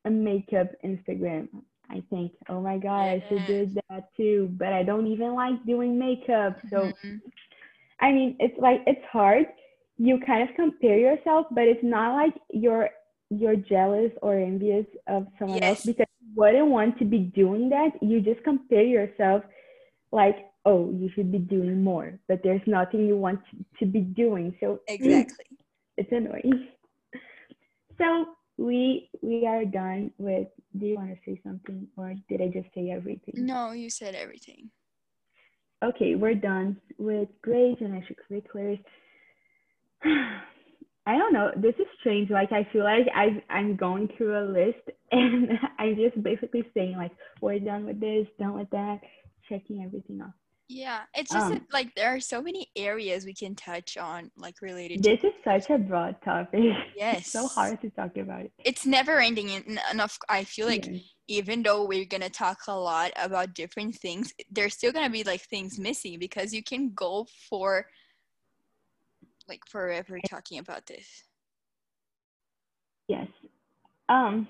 a makeup Instagram. I think, oh my god, I should do that too. But I don't even like doing makeup. So Mhm. I mean, it's like it's hard. You kind of compare yourself, but it's not like you're you're jealous or envious of someone else because you wouldn't want to be doing that. You just compare yourself like, oh, you should be doing more, but there's nothing you want to, to be doing. So [clears throat] Exactly. it's annoying. So we we are done with do you want to say something or did I just say everything? No, you said everything. okay, we're done with grades and extracurriculars. [sighs] I don't know. This is strange. Like I feel like I I'm going through a list [laughs] and I'm just basically saying like we're done with this, done with that, checking everything off. Yeah, it's just Um, that, like there are so many areas we can touch on, like related This to is such a broad topic. yes. [laughs] It's so hard to talk about it. It's never ending, and I feel like Yeah. even though we're gonna talk a lot about different things, there's still gonna be like things missing because you can go for like forever talking about this. Yes. Um.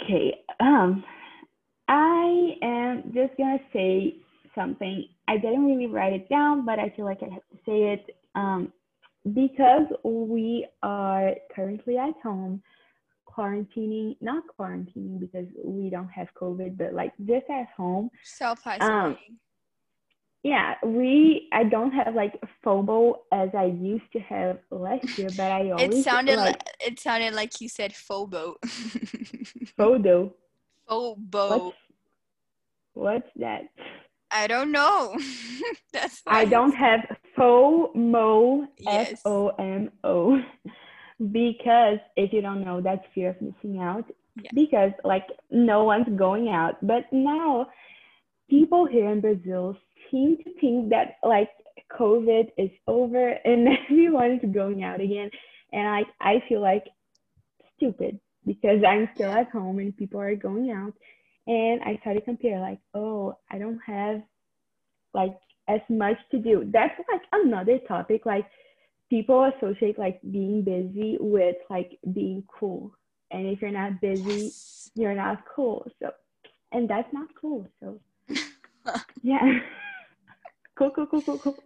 Okay. Um. I am just gonna say something. I didn't really write it down, but I feel like I have to say it. Um, because we are currently at home, quarantining. Not quarantining because we don't have COVID, but like just at home. Self isolating. Yeah, we. I don't have like FOMO as I used to have last year, but I [laughs] always it sounded like like it sounded like you said phobo. photo. [laughs] phobo. What's, what's that? I don't know. [laughs] That's I don't have FOMO, Yes. F O M O, [laughs] because if you don't know, that's fear of missing out. Yeah. Because like no one's going out, but now people here in Brazil seem to think that like COVID is over and [laughs] everyone is going out again, and I I feel like stupid because I'm still at home and people are going out, and I started to compare like oh I don't have like as much to do. That's like another topic. Like people associate like being busy with like being cool. And if you're not busy, Yes. you're not cool. So and that's not cool. So [laughs] yeah. cool, [laughs] cool, cool, cool, cool.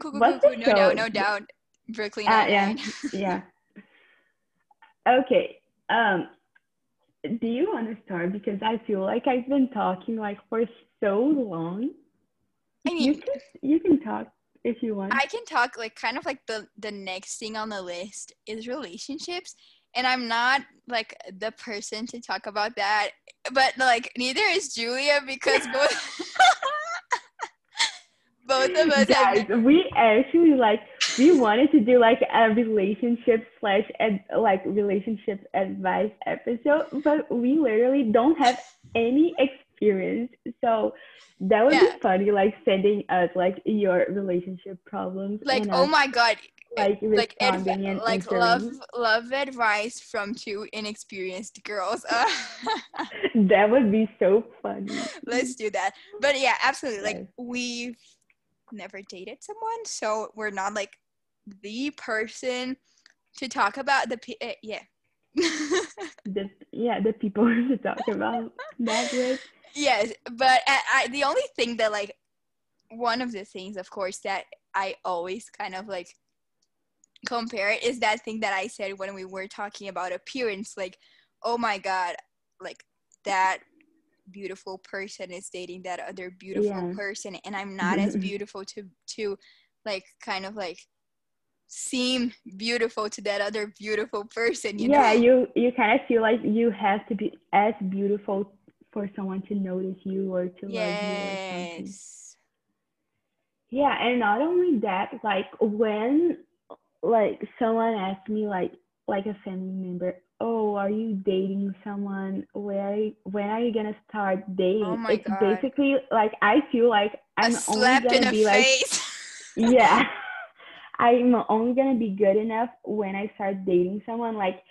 Cool, cool, cool, What's cool. No doubt, show? no doubt. Brooklyn Ah, yeah. Yeah. [laughs] Okay. Um do you want to start? Because I feel like I've been talking like for so long. I you can you can talk if you want. I can talk like kind of like the the next thing on the list is relationships, and I'm not like the person to talk about that. But like neither is Julia because both [laughs] both of us have Guys, we actually like we wanted to do like a relationship slash ad, like relationship advice episode, but we literally don't have any experience. So that would Yeah. be funny, like sending us like your relationship problems. like oh us, my god like eh, like adv- and like love love advice from two inexperienced girls [laughs] That would be so funny. let's do that but yeah absolutely like Yes. we've never dated someone so we're not like the person to talk about the pe- uh, yeah [laughs] The yeah, the people [laughs] to talk about that with. yes but I, I the only thing that like one of the things of course that i always kind of like compare it is that thing that i said when we were talking about appearance like oh my god like that beautiful person is dating that other beautiful Yeah. person and i'm not as [laughs] beautiful to to like kind of like seem beautiful to that other beautiful person you yeah, know you you kind of feel like you have to be as beautiful for someone to notice you or to love you yes Yeah, and not only that, like when like someone asked me like like a family member, "Oh, are you dating someone? Where when are you gonna start dating?" Oh my it's God. basically like I feel like i'm only slap gonna be like [laughs] yeah i'm only gonna be good enough when i start dating someone like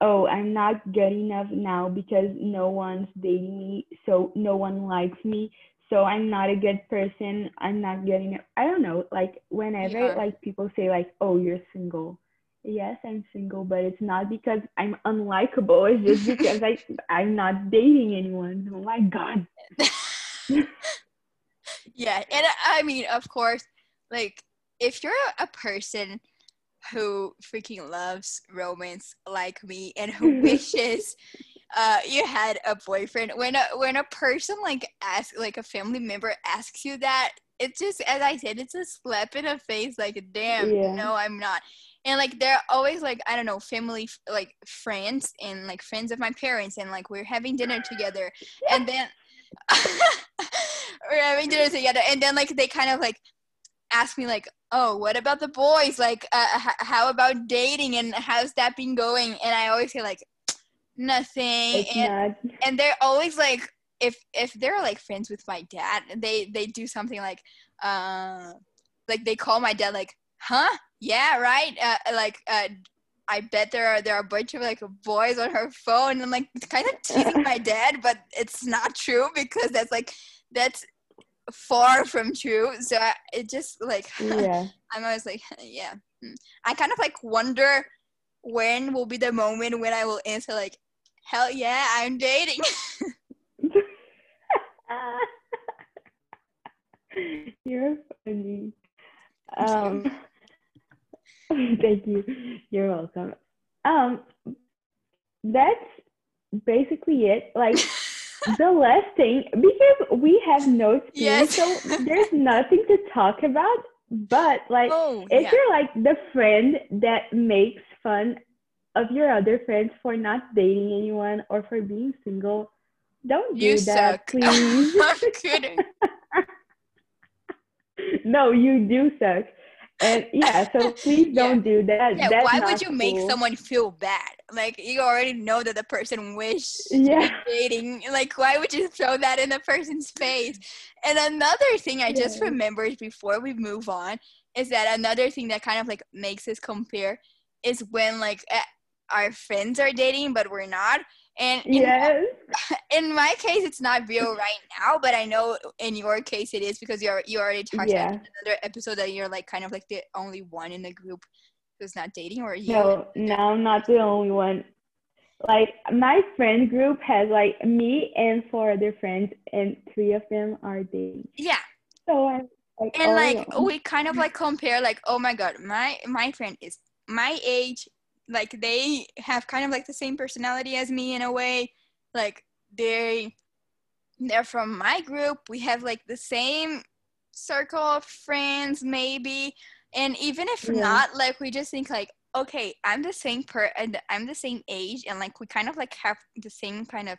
oh i'm not good enough now because no one's dating me so no one likes me so i'm not a good person i'm not good enough i don't know like whenever Yeah. like people say like oh you're single yes, I'm single, but it's not because I'm unlikable. It's just because I [laughs] I'm not dating anyone. Oh my god. [laughs] yeah, and I mean, of course, like if you're a person who freaking loves romance like me and who [laughs] wishes uh you had a boyfriend when a when a person like ask like a family member asks you that it's just as i said it's a slap in the face like damn yeah. no i'm not. And like they're always like i don't know family like friends and like friends of my parents and like we're having dinner together. And then [laughs] we're having dinner together. And then like they kind of like ask me like oh what about the boys? Like uh, h- how about dating? And how's that been going? And i always say like nothing. It's and not. and they're always like if if they're like friends with my dad they they do something like uh like they call my dad like huh? Yeah right? Uh, like uh I bet there are there are a bunch of like boys on her phone. And I'm like kind of teasing [laughs] my dad, but it's not true because that's like that's far from true. So I, it just like yeah. [laughs] I'm always like [laughs] yeah. Hmm. I kind of like wonder when will be the moment when I will answer like hell yeah I'm dating. [laughs] You're funny. Um, thank you. You're welcome. Um, that's basically it. Like the last thing, because we have no experience, yes. so [laughs] there's nothing to talk about. But like, oh, if yeah. you're like the friend that makes fun of your other friends for not dating anyone or for being single, don't do you that, [laughs] please. I'm kidding. [laughs] no, you do suck. And yeah, so [laughs] please don't yeah. do that. Yeah, That's why would you cool. make someone feel bad? Like you already know that the person wished yeah. dating. Like why would you throw that in the person's face? And another thing I yeah. just remembered before we move on is that another thing that kind of like makes us compare is when like eh, our friends are dating but we're not and in, yes. [laughs] in my case, it's not real right now, but I know in your case it is because you're you already talked yeah. about another episode that you're like kind of like the only one in the group who's not dating, or you? No, no, I'm not the only one. Like my friend group has like me and four other friends, and three of them are dating. Yeah. So I'm like, and like alone. we kind of like compare like, oh my god, my my friend is my age like they have kind of like the same personality as me in a way. Like they they're from my group. We have like the same circle of friends maybe. And even if yeah. not like we just think like okay i'm the same per and i'm the same age. And like we kind of like have the same kind of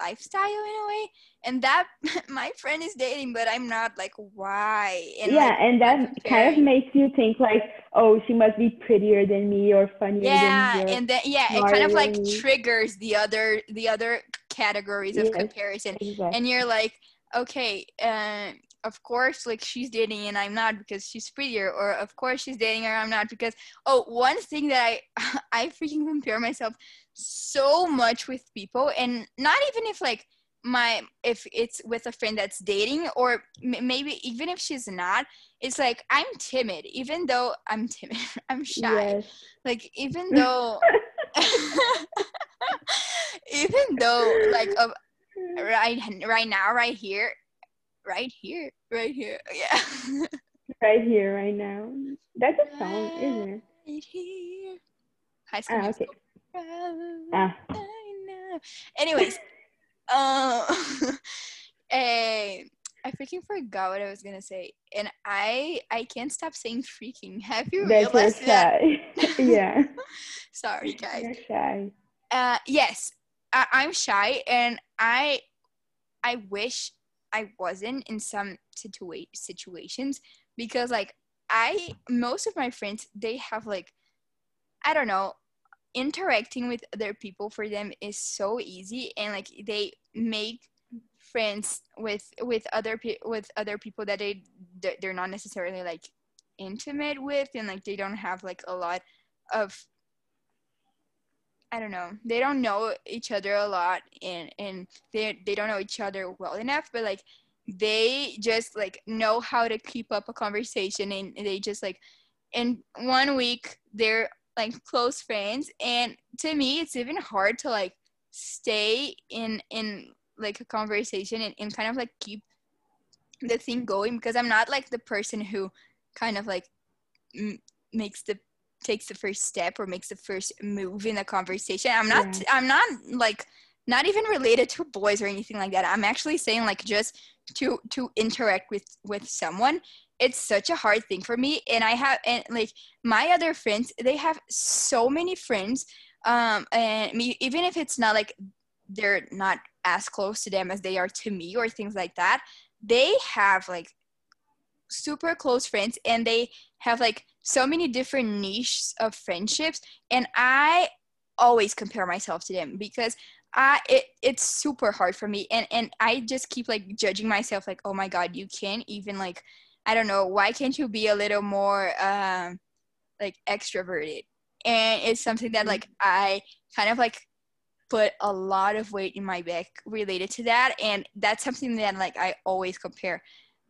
lifestyle in a way. And that [laughs] my friend is dating but i'm not like why? And yeah like, and that kind of makes you think like oh she must be prettier than me or funnier yeah than me and then yeah it kind of like triggers the other the other categories of yes, comparison. exactly. and you're like okay uh, of course like she's dating and i'm not because she's prettier or of course she's dating her i'm not because oh one thing that i [laughs] i freaking compare myself so much with people and not even if like my if it's with a friend that's dating or m- maybe even if she's not it's like i'm timid even though i'm timid [laughs] i'm shy. Yes. like even [laughs] though even though like uh, right right now right here right here right here [laughs] yeah. Right here right now. That's a song isn't it? Right here. High school ah, okay Ah. [laughs] Anyways, uh, [laughs] eh, I freaking forgot what I was gonna say, and I I can't stop saying freaking. [laughs] Have you realized that? yeah. Sorry, guys. You're shy. Uh, yes, I, I'm shy, and I I wish I wasn't in some situa- situations because like I most of my friends they have like I don't know interacting with other people for them is so easy and like they make friends with with other pe- with other people that they they're not necessarily like intimate with and like they don't have like a lot of I don't know. They don't know each other a lot and and they they don't know each other well enough, but like they just like know how to keep up a conversation and they just like in one week they're like close friends and to me it's even hard to like stay in in like a conversation and, and kind of like keep the thing going because i'm not like the person who kind of like m- makes the takes the first step or makes the first move in the conversation i'm not yeah. i'm not like not even related to boys or anything like that i'm actually saying like just to to interact with with someone it's such a hard thing for me and i have and like my other friends they have so many friends um and me even if it's not like they're not as close to them as they are to me or things like that they have like super close friends and they have like so many different niches of friendships and i always compare myself to them because I it, it's super hard for me and and I just keep like judging myself like oh my god you can't even like I don't know why can't you be a little more um like extroverted and it's something that like I kind of like put a lot of weight in my back related to that and that's something that like I always compare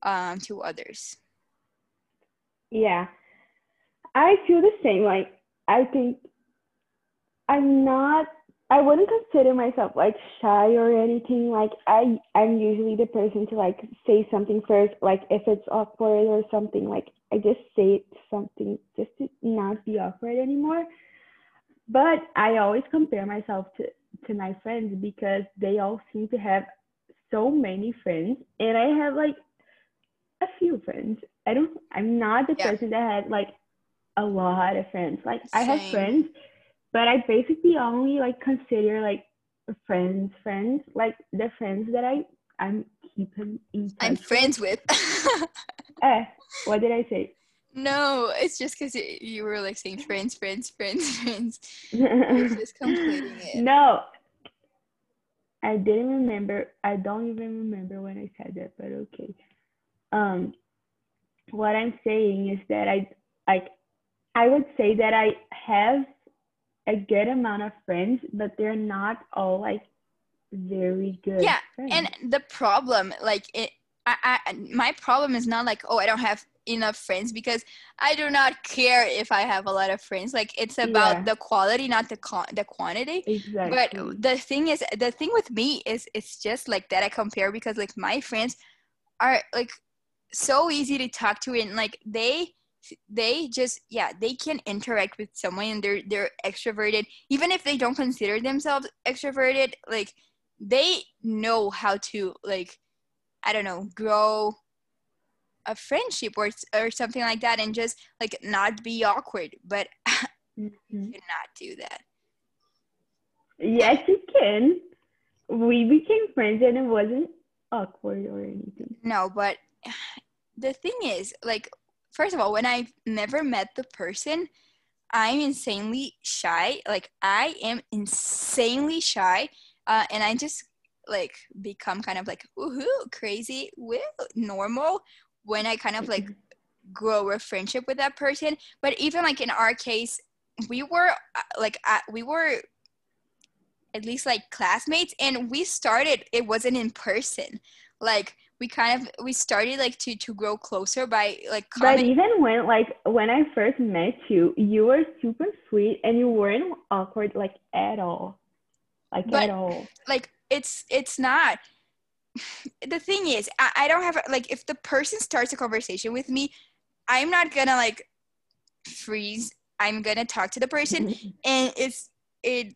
um to others. Yeah. I feel the same like I think I'm not I wouldn't consider myself like shy or anything. Like I I'm usually the person to like say something first. Like if it's awkward or something, like I just say something just to not be awkward anymore. But I always compare myself to to my friends because they all seem to have so many friends and I have like a few friends. I don't I'm not the yeah. person that had like a lot of friends. Like Same. I have friends but I basically only like consider like friends, friends, like the friends that I I'm keeping in touch I'm friends with. [laughs] eh, what did I say? No, it's just because you were like saying friends, friends, friends, [laughs] friends. [laughs] just completing it. No, I didn't remember. I don't even remember when I said that, but okay. Um, what I'm saying is that I like I would say that I have a good amount of friends, but they're not all like very good. Yeah, friends. and the problem, like it, I, I, my problem is not like oh I don't have enough friends because I do not care if I have a lot of friends. Like it's about yeah. the quality, not the con- the quantity. Exactly. But the thing is, the thing with me is it's just like that I compare because like my friends are like so easy to talk to and like they they just yeah they can interact with someone and they're they're extroverted. Even if they don't consider themselves extroverted like they know how to like i don't know grow a friendship or or something like that and just like not be awkward. But [laughs] mm-hmm. you cannot do that. Yes you can. We became friends and it wasn't awkward or anything. No but [sighs] the thing is like first of all, when I've never met the person, I'm insanely shy. Like I am insanely shy, uh, and I just like become kind of like woohoo, crazy, woo, normal when I kind of like [laughs] grow a friendship with that person. But even like in our case, we were uh, like uh, we were at least like classmates, and we started. It wasn't in person. Like we kind of we started like to to grow closer by like but even when like when i first met you you were super sweet and you weren't awkward like at all. Like but, at all. like it's it's not. [sighs] The thing is I, I don't have like if the person starts a conversation with me i'm not gonna like freeze. I'm gonna talk to the person [laughs] and it's it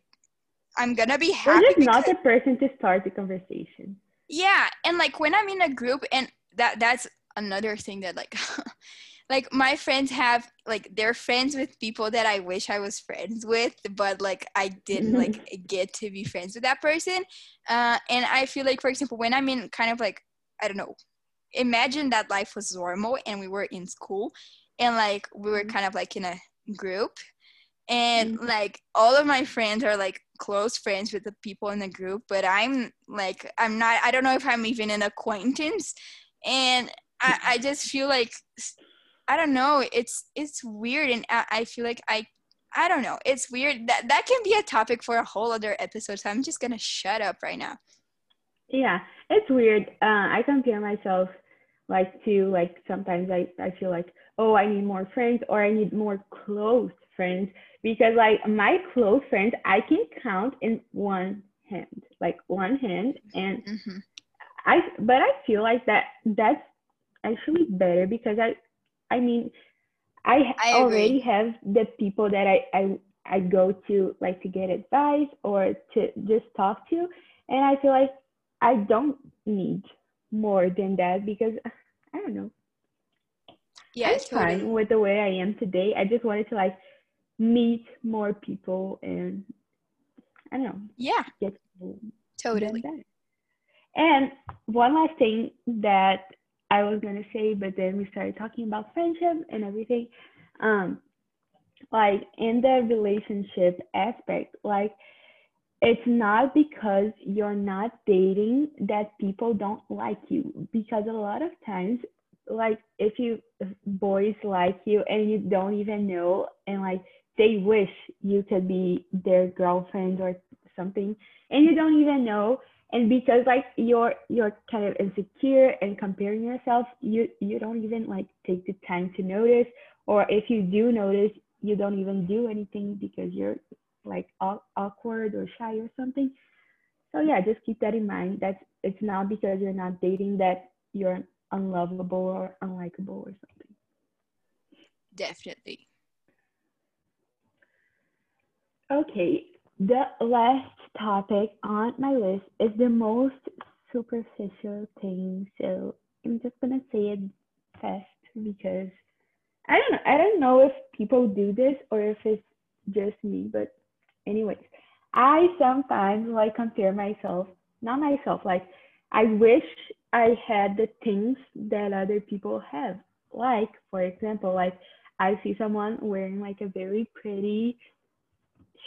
i'm gonna be happy you're just not the person to start the conversation yeah and like when i'm in a group and that that's another thing that like [laughs] like my friends have like they're friends with people that i wish i was friends with but like i didn't like [laughs] get to be friends with that person uh, and i feel like for example when i'm in kind of like i don't know imagine that life was normal and we were in school and like we were mm-hmm. kind of like in a group and mm-hmm. like all of my friends are like close friends with the people in the group but i'm like i'm not i don't know if i'm even an acquaintance. And i, I just feel like i don't know it's it's weird. And I, feel like i i don't know. It's weird. That that can be a topic for a whole other episode so i'm just gonna shut up right now. Yeah it's weird. Uh, i compare myself like to like sometimes i i feel like oh i need more friends or i need more close friends because like my close friends I can count in one hand, like one hand, and mm-hmm. I but I feel like that that's actually better because I I mean I, I already have the people that I, I I go to like to get advice or to just talk to and I feel like I don't need more than that because I don't know. Yeah, I'm totally. fine with the way I am today. I just wanted to like meet more people and I don't know. Yeah. Get totally. And one last thing that I was gonna say, but then we started talking about friendship and everything. Um, like in the relationship aspect, like it's not because you're not dating that people don't like you because a lot of times like if you if boys like you and you don't even know and like they wish you could be their girlfriend or something and you don't even know. And because like you're you're kind of insecure and comparing yourself you you don't even like take the time to notice. Or if you do notice you don't even do anything because you're like awkward or shy or something. So yeah just keep that in mind. That it's not because you're not dating that you're unlovable or unlikable or something. Definitely okay the last topic on my list is the most superficial thing. So I'm just gonna say it fast because I don't know. I don't know if people do this or if it's just me. But anyways, I sometimes like compare myself, not myself. Like I wish I had the things that other people have. Like for example, like I see someone wearing like a very pretty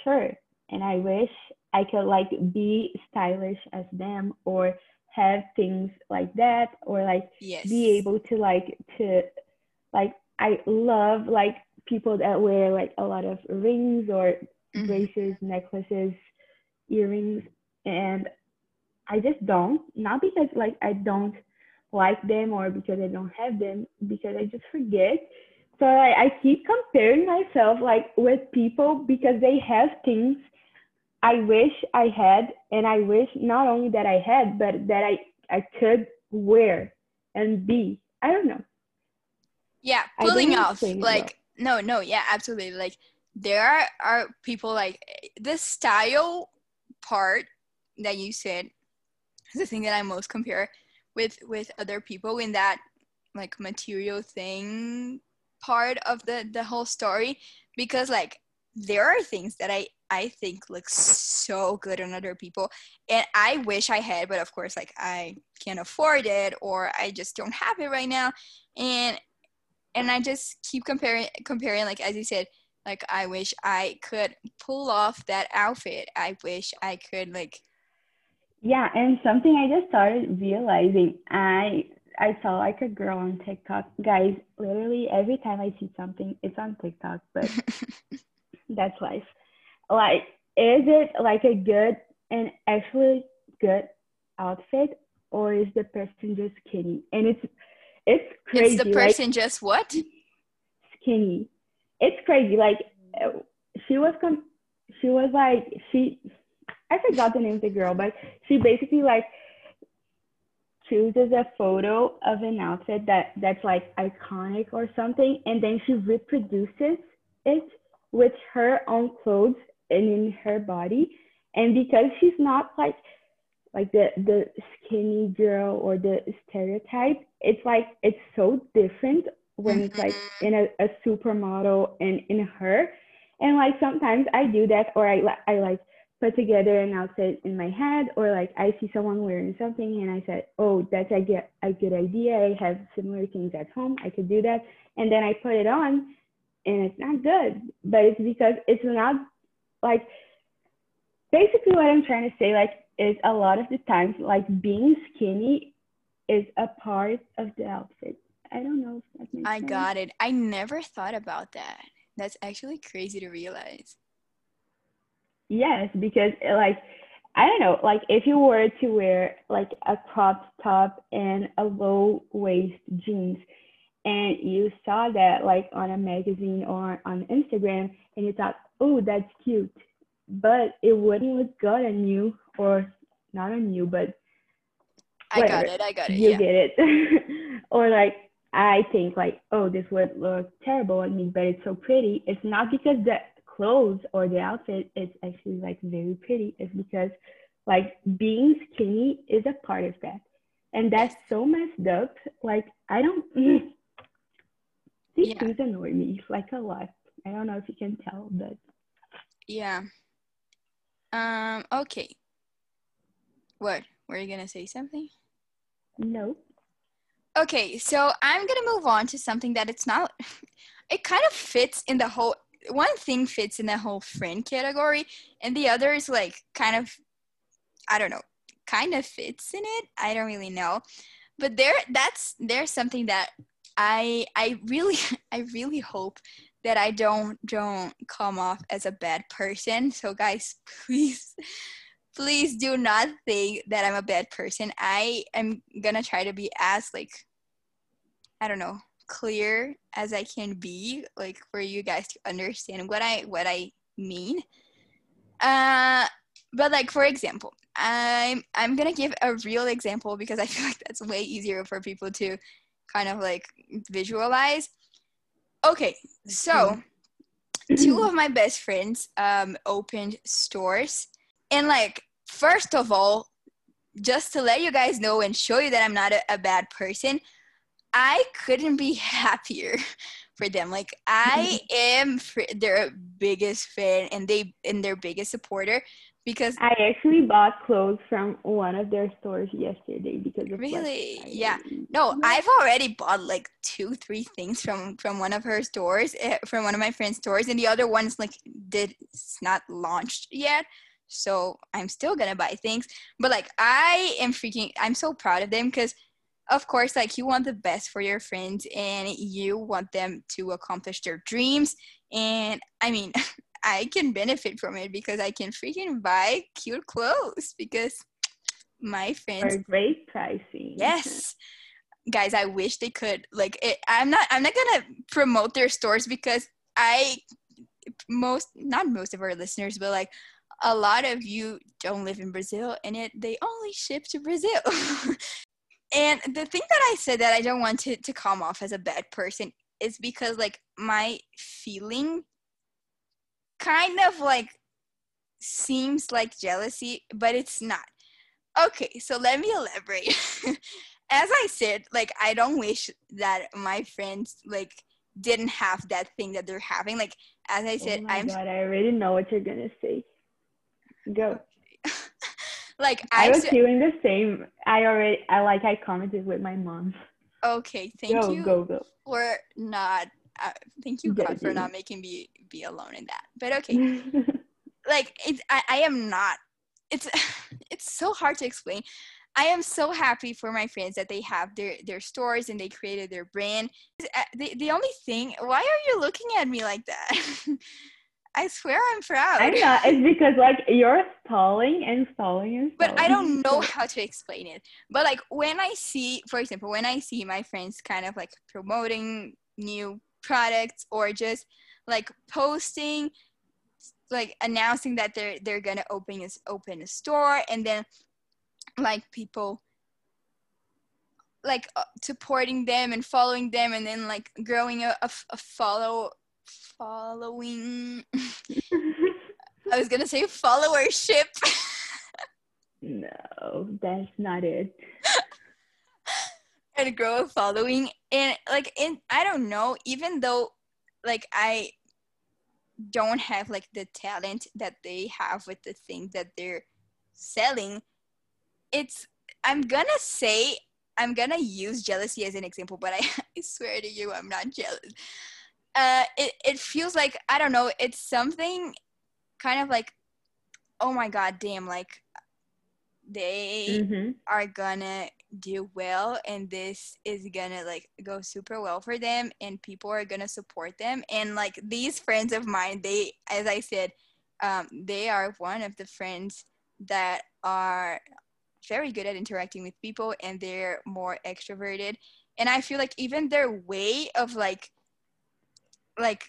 shirt and I wish I could like be stylish as them or have things like that or like yes. be able to like to like I love like people that wear like a lot of rings or mm-hmm. braces, necklaces, earrings and I just don't not because like I don't like them or because I don't have them because I just forget so I, I keep comparing myself like with people because they have things I wish I had, and I wish not only that I had, but that I I could wear and be. I don't know. Yeah, pulling off like well. no, no, yeah, absolutely. Like there are, are people like the style part that you said is the thing that I most compare with with other people in that like material thing part of the the whole story because like there are things that I I think looks so good on other people. And I wish I had, but of course, like I can't afford it or I just don't have it right now. And and I just keep comparing comparing like as you said, like I wish I could pull off that outfit. I wish I could like Yeah, and something I just started realizing, I I saw like a girl on TikTok. Guys, literally every time I see something, it's on TikTok, but [laughs] that's life. Like is it like a good and actually good outfit or is the person just skinny? And it's it's crazy it's the person like, just what? Skinny. It's crazy like she was com- she was like she i forgot the name of the girl but she basically like chooses a photo of an outfit that that's like iconic or something and then she reproduces it with her own clothes and in her body and because she's not like like the the skinny girl or the stereotype it's like it's so different when it's like mm-hmm. in a, a supermodel and in her and like sometimes i do that or i i like put together an outfit in my head or like i see someone wearing something and i said oh that's a good, a good idea i have similar things at home i could do that and then i put it on and it's not good but it's because it's not like basically what I'm trying to say like is a lot of the times like being skinny is a part of the outfit. I don't know if that makes I sense. got it. I never thought about that. That's actually crazy to realize. Yes, because eh, like I don't know, like if you were to wear like a cropped top and a low waist jeans and you saw that like on a magazine or on Instagram and you thought, oh, that's cute, but it wouldn't look good on you or not on you, but I got it. I got it. You yeah. get it. [laughs] or like I think like, oh, this would look terrible on me, but it's so pretty. It's not because the clothes or the outfit is actually like very pretty. It's because like being skinny is a part of that. And that's so messed up. Like I don't [laughs] these yeah. things annoy me like a lot. I don't know if you can tell, but yeah. Um. Okay. What? Were you gonna say something? No. Okay, so I'm gonna move on to something that it's not. [laughs] It kind of fits in the whole. One thing fits in the whole friend category, and the other is like kind of, I don't know, kind of fits in it. I don't really know, but there, that's there's something that I I really [laughs] I really hope that I don't don't come off as a bad person. So guys, [laughs] please please do not think that I'm a bad person. I am gonna try to be as like I don't know clear as I can be, like for you guys to understand what I what I mean. Uh, but like for example, I'm I'm gonna give a real example because I [laughs] feel like that's way easier for people to kind of like visualize. Okay, so mm-hmm. two of my best friends um, opened stores and like, first of all, just to let you guys know and show you that I'm not a, a bad person, I couldn't be [laughs] happier for them. Like I [laughs] am their biggest fan and they and their biggest supporter because I actually bought clothes from one of their stores yesterday because of really? Yeah. No I've already bought like two three things from from one of her stores uh, from one of my friend's stores and the other one's like did it's not launched yet so i'm still gonna buy things. But like i am freaking i'm so proud of them because of course like you want the best for your friends and you want them to accomplish their dreams. And i mean [laughs] i can benefit from it because i can freaking buy cute clothes because my friends are great pricing. Yes. Guys i wish they could like it, i'm not i'm not gonna promote their stores because i most not most of our listeners but like a lot of you don't live in Brazil and it they only ship to Brazil. [laughs] and the thing that I said that I don't want to, to come off as a bad person is because like my feeling kind of like seems like jealousy, but it's not. Okay, so let me elaborate. [laughs] as I said, like I don't wish that my friends like didn't have that thing that they're having. Like as I said, oh my I'm God, I already know what you're gonna say. Go. [laughs] like I, I was doing the same. I already I like I commented with my mom. Okay, thank go, you. Go go. For not uh, thank you God for not making me be alone in that. But okay. [laughs] like it's I, I am not it's [laughs] it's so hard to explain. I am so happy for my friends that they have their their stores and they created their brand. Uh, the, the only thing, why are you looking at me like that? [laughs] I swear I'm proud. I'm not. It's because like you're stalling and stalling and stalling. But I don't know how to explain it. But like when I see, for example, when I see my friends kind of like promoting new products or just like posting, like announcing that they're they're gonna open a, open a store, and then like people like uh, supporting them and following them, and then like growing a, a, a follow following. [laughs] I was gonna say followership. no, that's not it. [laughs] and grow a following, and like, in I don't know. Even though, like, I don't have like the talent that they have with the thing that they're selling, it's. I'm gonna say I'm gonna use jealousy as an example, but I, [laughs] I swear to you, I'm not jealous uh, it, it feels like I don't know. It's something kind of like, oh my god, damn! Like they mm-hmm. are gonna do well, and this is gonna like go super well for them, and people are gonna support them. And like these friends of mine, they, as I said, um, they are one of the friends that are very good at interacting with people, and they're more extroverted and i feel like even their way of like like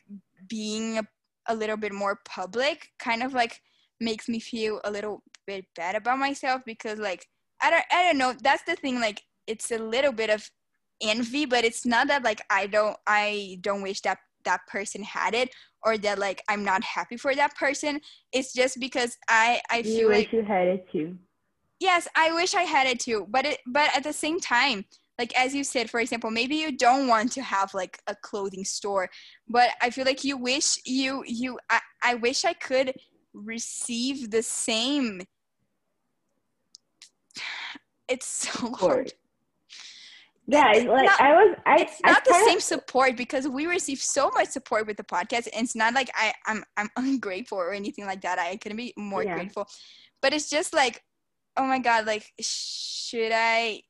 being a, a little bit more public kind of like makes me feel a little bit bad about myself because like i don't i don't know that's the thing like it's a little bit of envy but it's not that like i don't i don't wish that that person had it or that like i'm not happy for that person it's just because i i You feel wish like you had it too. yes i wish i had it too but it but at the same time like as you said for example maybe you don't want to have like a clothing store but i feel like you wish you you i, I wish i could receive the same it's so hard Yeah, It's like not- I was. I. it's I not the same support because we receive so much support with the podcast and it's not like I, I'm I'm [laughs] ungrateful or anything like that. I couldn't be more Yeah. grateful. But it's just like, oh my god, like should I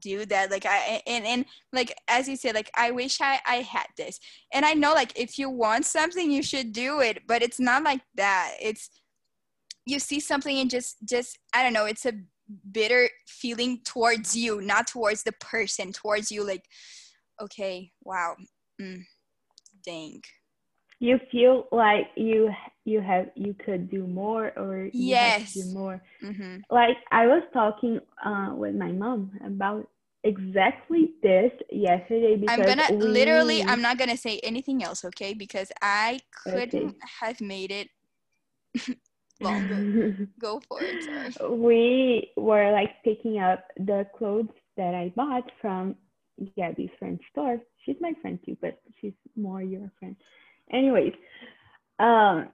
do that? Like I and, and like as you said, like I wish I, I had this. And I know like if you want something you should do it, but it's not like that. It's you see something and just just I don't know, it's a bitter feeling towards you, not towards the person, towards you like, okay, wow, mm, dang. You feel like you you have you could do more or you have to Yes. do more. hmm Like I was talking uh, with my mom about exactly this yesterday because I'm gonna literally, I'm not gonna say anything else, okay? Because I couldn't Okay. have made it [laughs] [laughs] longer. Go for it. Sorry. we were like picking up the clothes that I bought from Gabi's friend's store. She's my friend too, but she's more your friend. Anyways, um,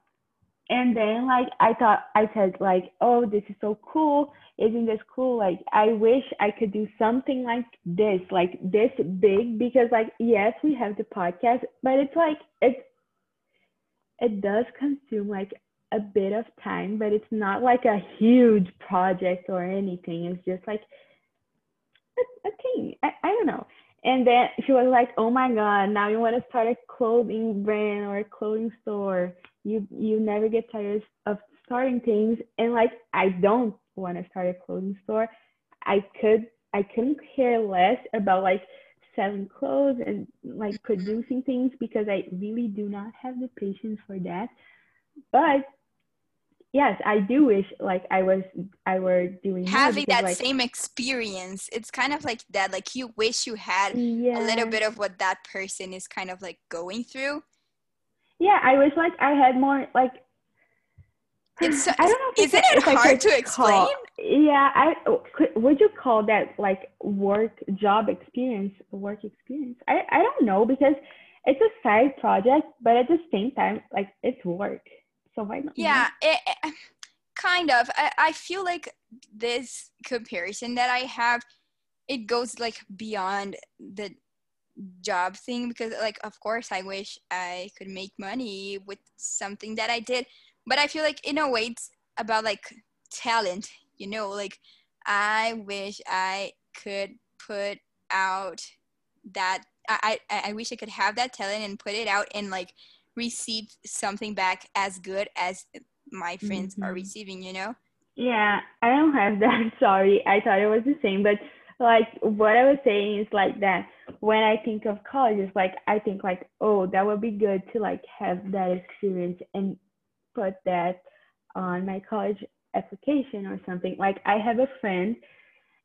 and then like I thought I said like, oh, this is so cool. Isn't this cool? Like I wish I could do something like this, like this big, because like yes, we have the podcast, but it's like it it does consume like a bit of time, but it's not like a huge project or anything. It's just like a, a thing. I, I don't know. And then she was like, "Oh my god, now you want to start a clothing brand or a clothing store? You you never get tired of starting things." And like, I don't want to start a clothing store. I could I couldn't care less about like selling clothes and like producing things because I really do not have the patience for that. But yes, I do wish like I was I were doing Having because, that like, same experience, it's kind of like that. Like you wish you had yeah. a little bit of what that person is kind of like going through. Yeah, I wish like I had more like. [sighs] It's so- I don't know. If isn't it hard to explain? Call, yeah, I could. Would you call that like work job experience? Work experience? I I don't know because it's a side project, but at the same time, like it's work. So why not? yeah it, it- kind of. I, I feel like this comparison that i have it goes like beyond the job thing because like of course i wish i could make money with something that i did. But i feel like in a way it's about like talent you know? Like i wish i could put out that i i, I wish i could have that talent and put it out and like receive something back as good as my friends are Mhm. receiving you know Yeah, I don't have that. [laughs] Sorry, I thought it was the same. But like what I was saying is like that when I think of college, it's like I think like, oh, that would be good to like have that experience and put that on my college application or something. Like I have a friend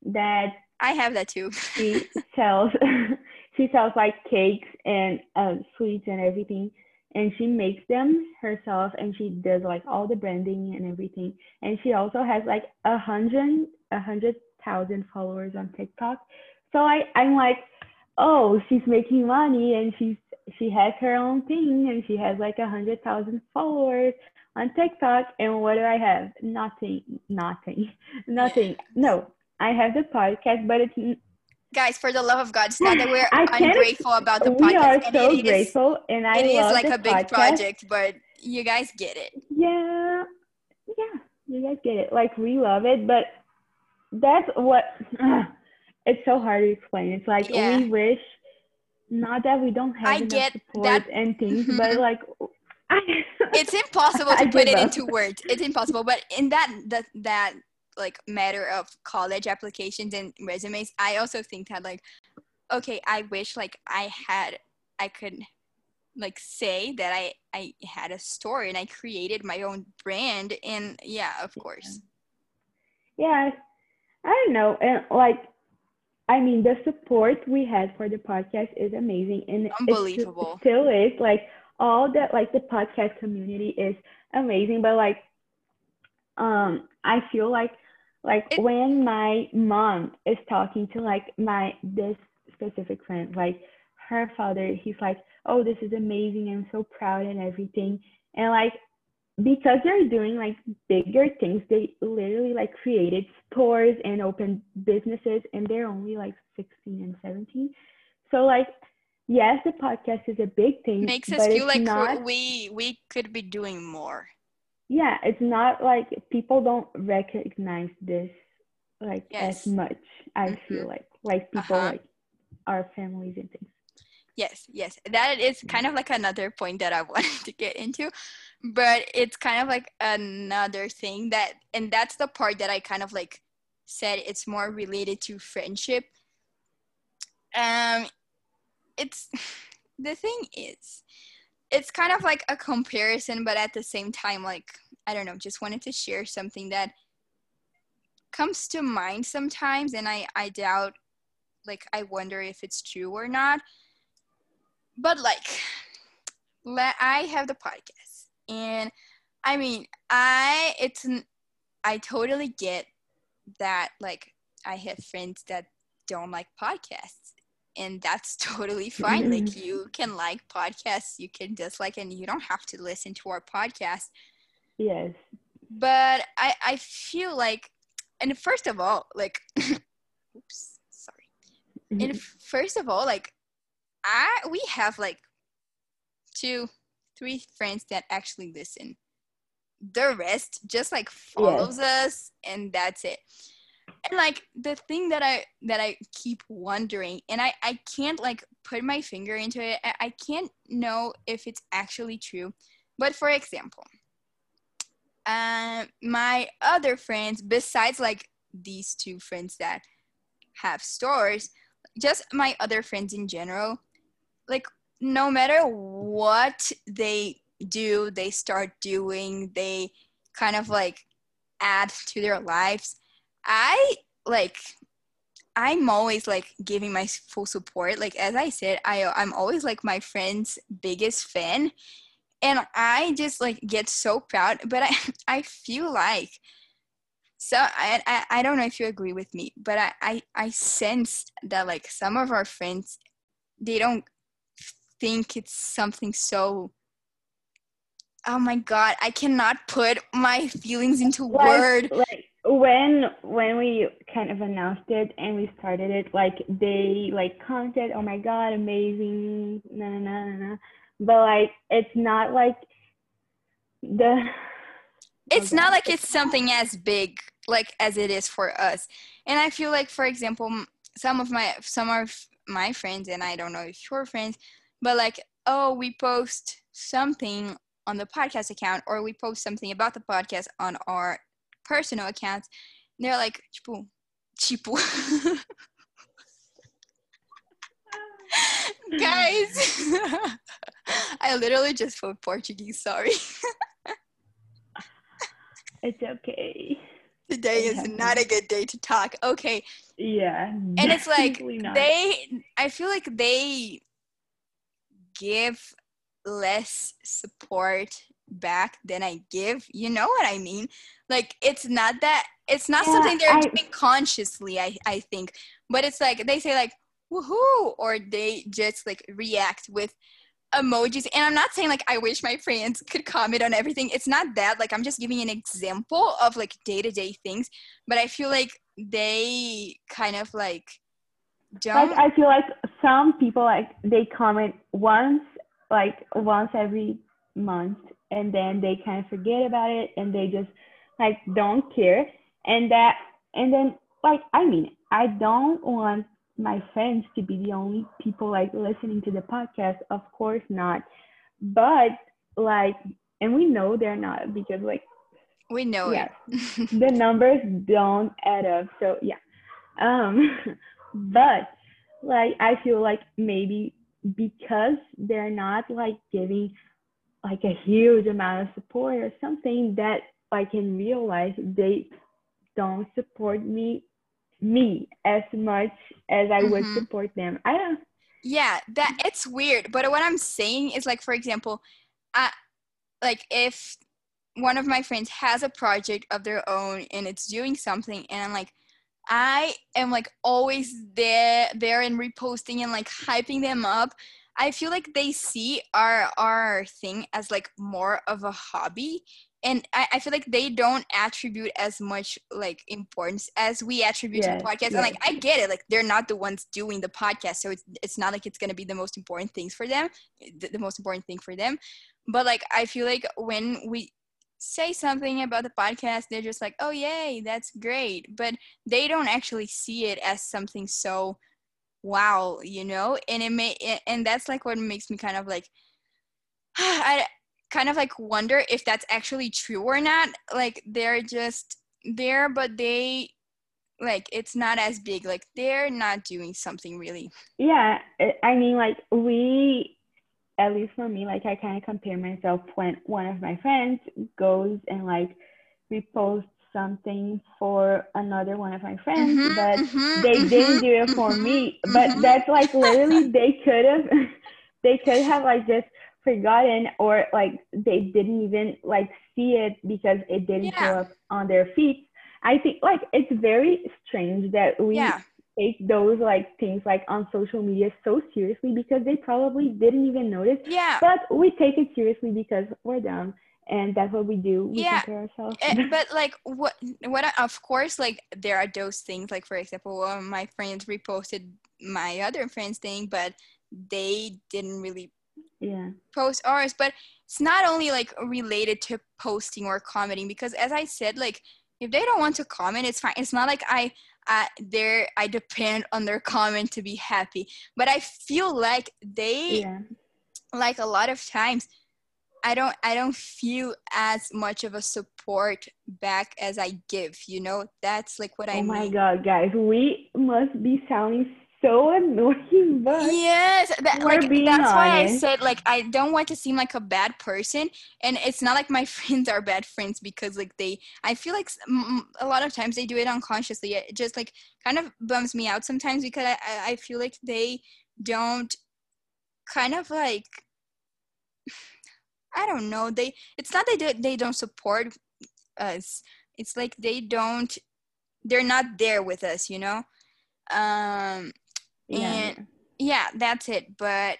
that i have that too she [laughs] sells [laughs] she sells like cakes and uh, sweets and everything and she makes them herself and she does like all the branding and everything. And she also has like a hundred a hundred thousand followers on tiktok. So i i'm like oh she's making money and she's she has her own thing and she has like a hundred thousand followers on tiktok. And what do i have? Nothing nothing [laughs] nothing. No i have the podcast but it's guys for the love of god it's not that we're ungrateful about the we are podcast and so it is, grateful and i it is like a big podcast. project but you guys get it. Yeah. Yeah you guys get it. Like we love it but that's what [sighs] it's so hard to explain. It's like Yeah. we wish not that we don't have I enough support that- and things [laughs] but like [laughs] it's impossible [laughs] I to put it up. into words. It's impossible but in that that that like matter of college applications and resumes i also think that like okay, I wish like I had I could like say that I I had a store and I created my own brand and yeah, of course. Yeah, I don't know, and like I mean, the support we had for the podcast is amazing, and unbelievable. It still is like all that like the podcast community is amazing, but like um I feel like like it, when my mom is talking to like my this specific friend, like her father, he's like, "Oh, this is amazing. I'm so proud and everything." And like because they're doing like bigger things, they literally like created stores and opened businesses, and they're only like 16 and 17. So like, yes, the podcast is a big thing. Makes us feel like not, we we could be doing more. Yeah, it's not like people don't recognize this like yes. as much. I mm-hmm. feel like like people uh-huh. like our families and things. Yes, yes. That is kind of like another point that I [laughs] wanted to get into. But it's kind of like another thing that and that's the part that I kind of like said it's more related to friendship. Um it's [laughs] the thing is it's kind of like a comparison but at the same time like I don't know, just wanted to share something that comes to mind sometimes and I I doubt like I wonder if it's true or not. But like let i have the podcast and i mean i it's i totally get that like i have friends that don't like podcasts and that's [laughs] totally fine like [laughs] you can like podcasts you can dislike and you don't have to listen to our podcast yes but i i feel like and first of all like [laughs] oops sorry and first of all like I we have like two, three friends that actually listen. The rest just like follows yes. us and that's it. And like the thing that I that I keep wondering and I I can't like put my finger into it. I, I can't know if it's actually true. But for example, um my other friends besides like these two friends that have stores, just my other friends in general, like no matter what they do, they start doing, they kind of like add to their lives. I like I'm always like giving my full support. Like as I said, I I'm always like my friend's biggest fan. And I just like get so proud, but I [laughs] I feel like so I, I, I don't know if you agree with me, but I, I, I sense that like some of our friends they don't think it's something so oh my god i cannot put my feelings into like, word like when when we kind of announced it and we started it like they like commented oh my god amazing na na na na but like it's not like the [laughs] it's not like it's something as big like as it is for us. And i feel like for example some of my some of my friends and i don't know if your friends but like oh we post something on the podcast account or we post something about the podcast on our personal accounts they're like tipo tipo [laughs] guys [laughs] i literally just spoke portuguese sorry. [laughs] It's okay. Today is not a good day to talk. Okay. Yeah and it's like they i feel like they give less support back than I give. You know what I mean? Like it's not that it's not yeah, something they're I, doing consciously, I, I think. But it's like they say like woohoo or they just like react with emojis. And I'm not saying like I wish my friends [laughs] could comment on everything. It's not that. Like I'm just giving an example of like day-to-day things. But I feel like they kind of like don't like I feel like some people like they comment once like once every month and then they kind of forget about it and they just like don't care. And that and then like I mean I don't want my friends to be the only people like listening to the podcast of course not. But like and we know they're not because like we know yeah, it [laughs] the numbers don't add up. So yeah. Um [laughs] but like I feel like maybe because they're not like giving like a huge amount of support or something that I can realize they don't support me me as much as I mm-hmm. would support them. I don't Yeah, that it's weird. But what I'm saying is like for example, I like if one of my friends has a project of their own and it's doing something and I'm like I am like always there there and reposting and like hyping them up. I feel like they see our our thing as like more of a hobby and I, I feel like they don't attribute as much like importance as we attribute yes, to the podcast. Yes. And like I get it, like they're not the ones doing the podcast, so it's it's not like it's gonna be the most important things for them, the, the most important thing for them. But like I feel like when we say something about the podcast, they're just like, oh, yay, that's great. But they don't actually see it as something so wow, you know? And it may, and that's like what makes me kind of like, [sighs] I kind of like wonder if that's actually true or not. Like they're just there, but they, like it's not as big like they're not doing something really yeah i mean like we at least for me, like I kind of compare myself when one of my friends goes and like reposts something for another one of my friends, mm-hmm, but mm-hmm, they mm-hmm, didn't do it for me. Mm-hmm. But that's like literally they could have, [laughs] they could have like just forgotten or like they didn't even like see it because it didn't yeah. show up on their feet. I think like it's very strange that we yeah take those like things like on social media so seriously because they probably didn't even notice. Yeah. But we take it seriously because we're dumb and that's what we do. We yeah. ourselves. Eh, [laughs] but like what what of course like there are those things like for example one of my friends reposted my other friend's thing but they didn't really yeah post ours but it's not only like related to posting or commenting because as I said like if they don't want to comment it's fine it's not like i I, there I depend on their [laughs] comment to be happy. But I feel like they yeah. like a lot of times I don't I don't feel as much of a support back as I give, you know? That's like what oh I. Oh my god, guys, we must be sounding so annoying, [laughs] but yes, that, like that's honest. why I said like I don't want to seem like a bad person, and it's not like my [laughs] friends are bad friends because like they. I feel like a lot of times they do it unconsciously. It just like kind of bums me out sometimes because I I feel like they don't kind of like I don't know. They it's not that they, they don't support us. It's like they don't they're not there with us, you know? Um yeah. and yeah that's it but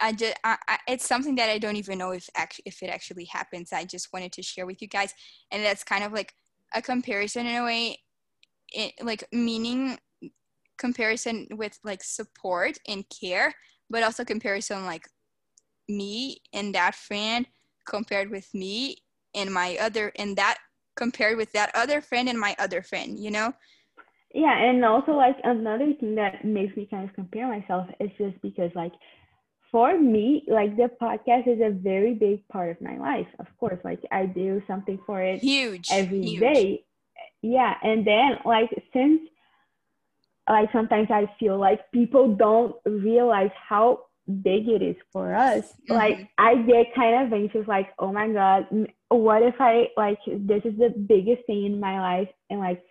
I just I, I, it's something that I don't even know if actually if it actually happens. I just wanted to share with you guys, and that's kind of like a comparison in a way, it, like meaning comparison with like support and care, but also comparison like me and that friend compared with me and my other and that compared with that other friend and my other friend. You know, yeah and also like another thing that makes me kind of compare myself is just because like for me like the podcast is a very big part of my life of course like i do something for it huge every huge. day. yeah and then like since like sometimes i feel like people don't realize how big it is for us mm-hmm. like i get kind of anxious like oh my god what if i like this is the biggest thing in my life and like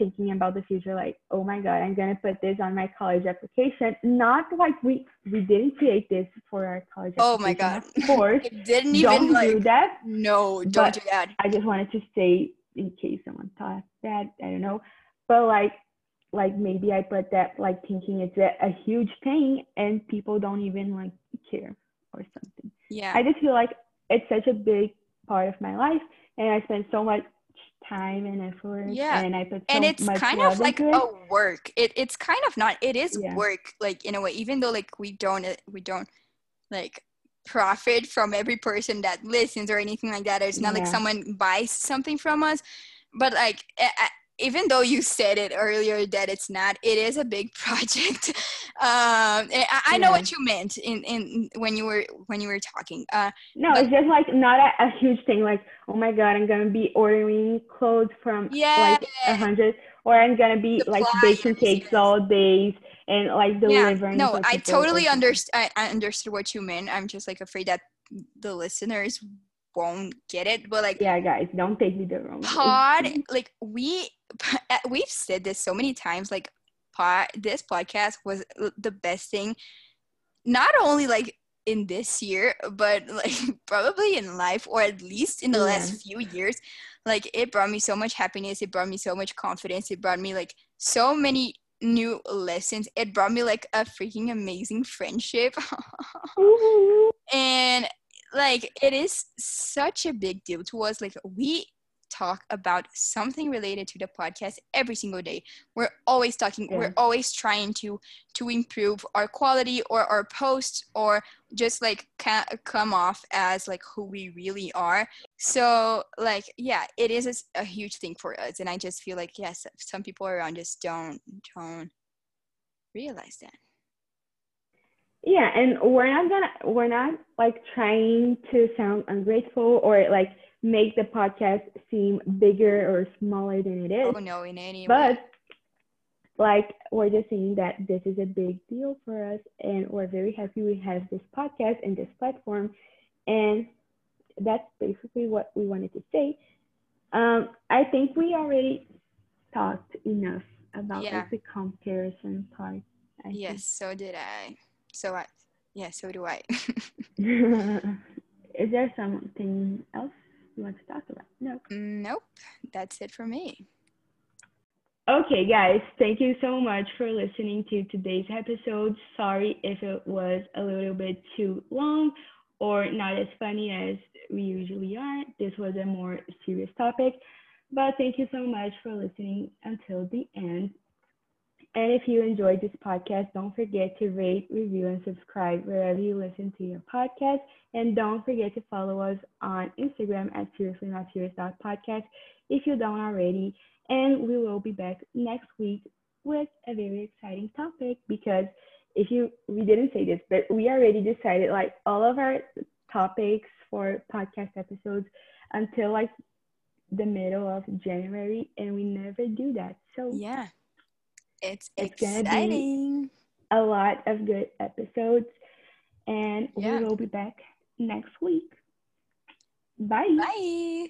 thinking about the future like oh my god i'm going to put this on my college application. Not like we we didn't create this for our college oh my god of [laughs] course. Didn't even don't like, do that. no don't do that. I just wanted to say in case someone thought that i don't know. But like like maybe i put that like thinking it's a, a huge thing and people don't even like care or something. Yeah. I just feel like it's such a big part of my life and i spend so much time and effort yeah and i put so and it's kind of like a work it, it's kind of not it is yeah. work like in a way even though like we don't uh, we don't like profit from every person that listens or anything like that it's not yeah. like someone buys something from us but like even though you said it earlier that it's not, it is a big [laughs] project. Um, I, I, know what you meant in, in when you were when you were talking. Uh, no, but, it's just like not a, a, huge thing. Like, oh my god, I'm gonna be ordering clothes from yeah, like a hundred, or I'm gonna be like baking cakes all days and like delivering. Yeah, no, I totally understand. I, I understood what you meant. I'm just like afraid that the listeners won't get it. But like Yeah, guys, don't take me the wrong way. pod, [laughs] like we [laughs] we've said this so many times. Like pod, this podcast was the best thing. Not only like in this year, but [laughs] like probably in life, or at least in the Yeah. last few years. Like it brought me so much happiness. It brought me so much confidence. It brought me like so many new lessons. It brought me like a freaking amazing friendship. And like it is such a big deal to us. Like we talk about something related to the podcast every single day. We're always talking. Yeah. we're always trying to to improve our quality or our posts or just like ca- come off as like who we really are. So like yeah it is a huge thing for us. And i just feel like yes some people around us don't don't realize that Yeah, and we're not gonna we're not like trying to sound ungrateful or like make the podcast seem bigger or smaller than it is. oh no in any way But like we're just saying that this is a big deal for us and we're very happy we have this podcast and this platform and that's basically what we wanted to say. Um, I think we already talked enough about Yeah. like the comparison part. I think. Yes, so did I. So I, yeah, so do I. [laughs] Is there something else you want to talk about? No. nope, that's it for me. Okay, guys, thank you so much for listening to today's episode. Sorry if it was a little bit too long or not as funny as we usually are. This was a more serious topic, but thank you so much for listening until the end. And if you enjoyed this podcast, don't forget to rate, review, and subscribe wherever you listen to your podcast. And don't forget to follow us on Instagram at seriously podcast if you don't already. And we will be back next week with a very exciting topic because if you we didn't say this, but we already decided like all of our topics for podcast episodes until like the middle of January and we never do that. So Yeah, it's, It's gonna be- exciting. a lot of good episodes and Yeah. we will be back next week. Bye. Bye.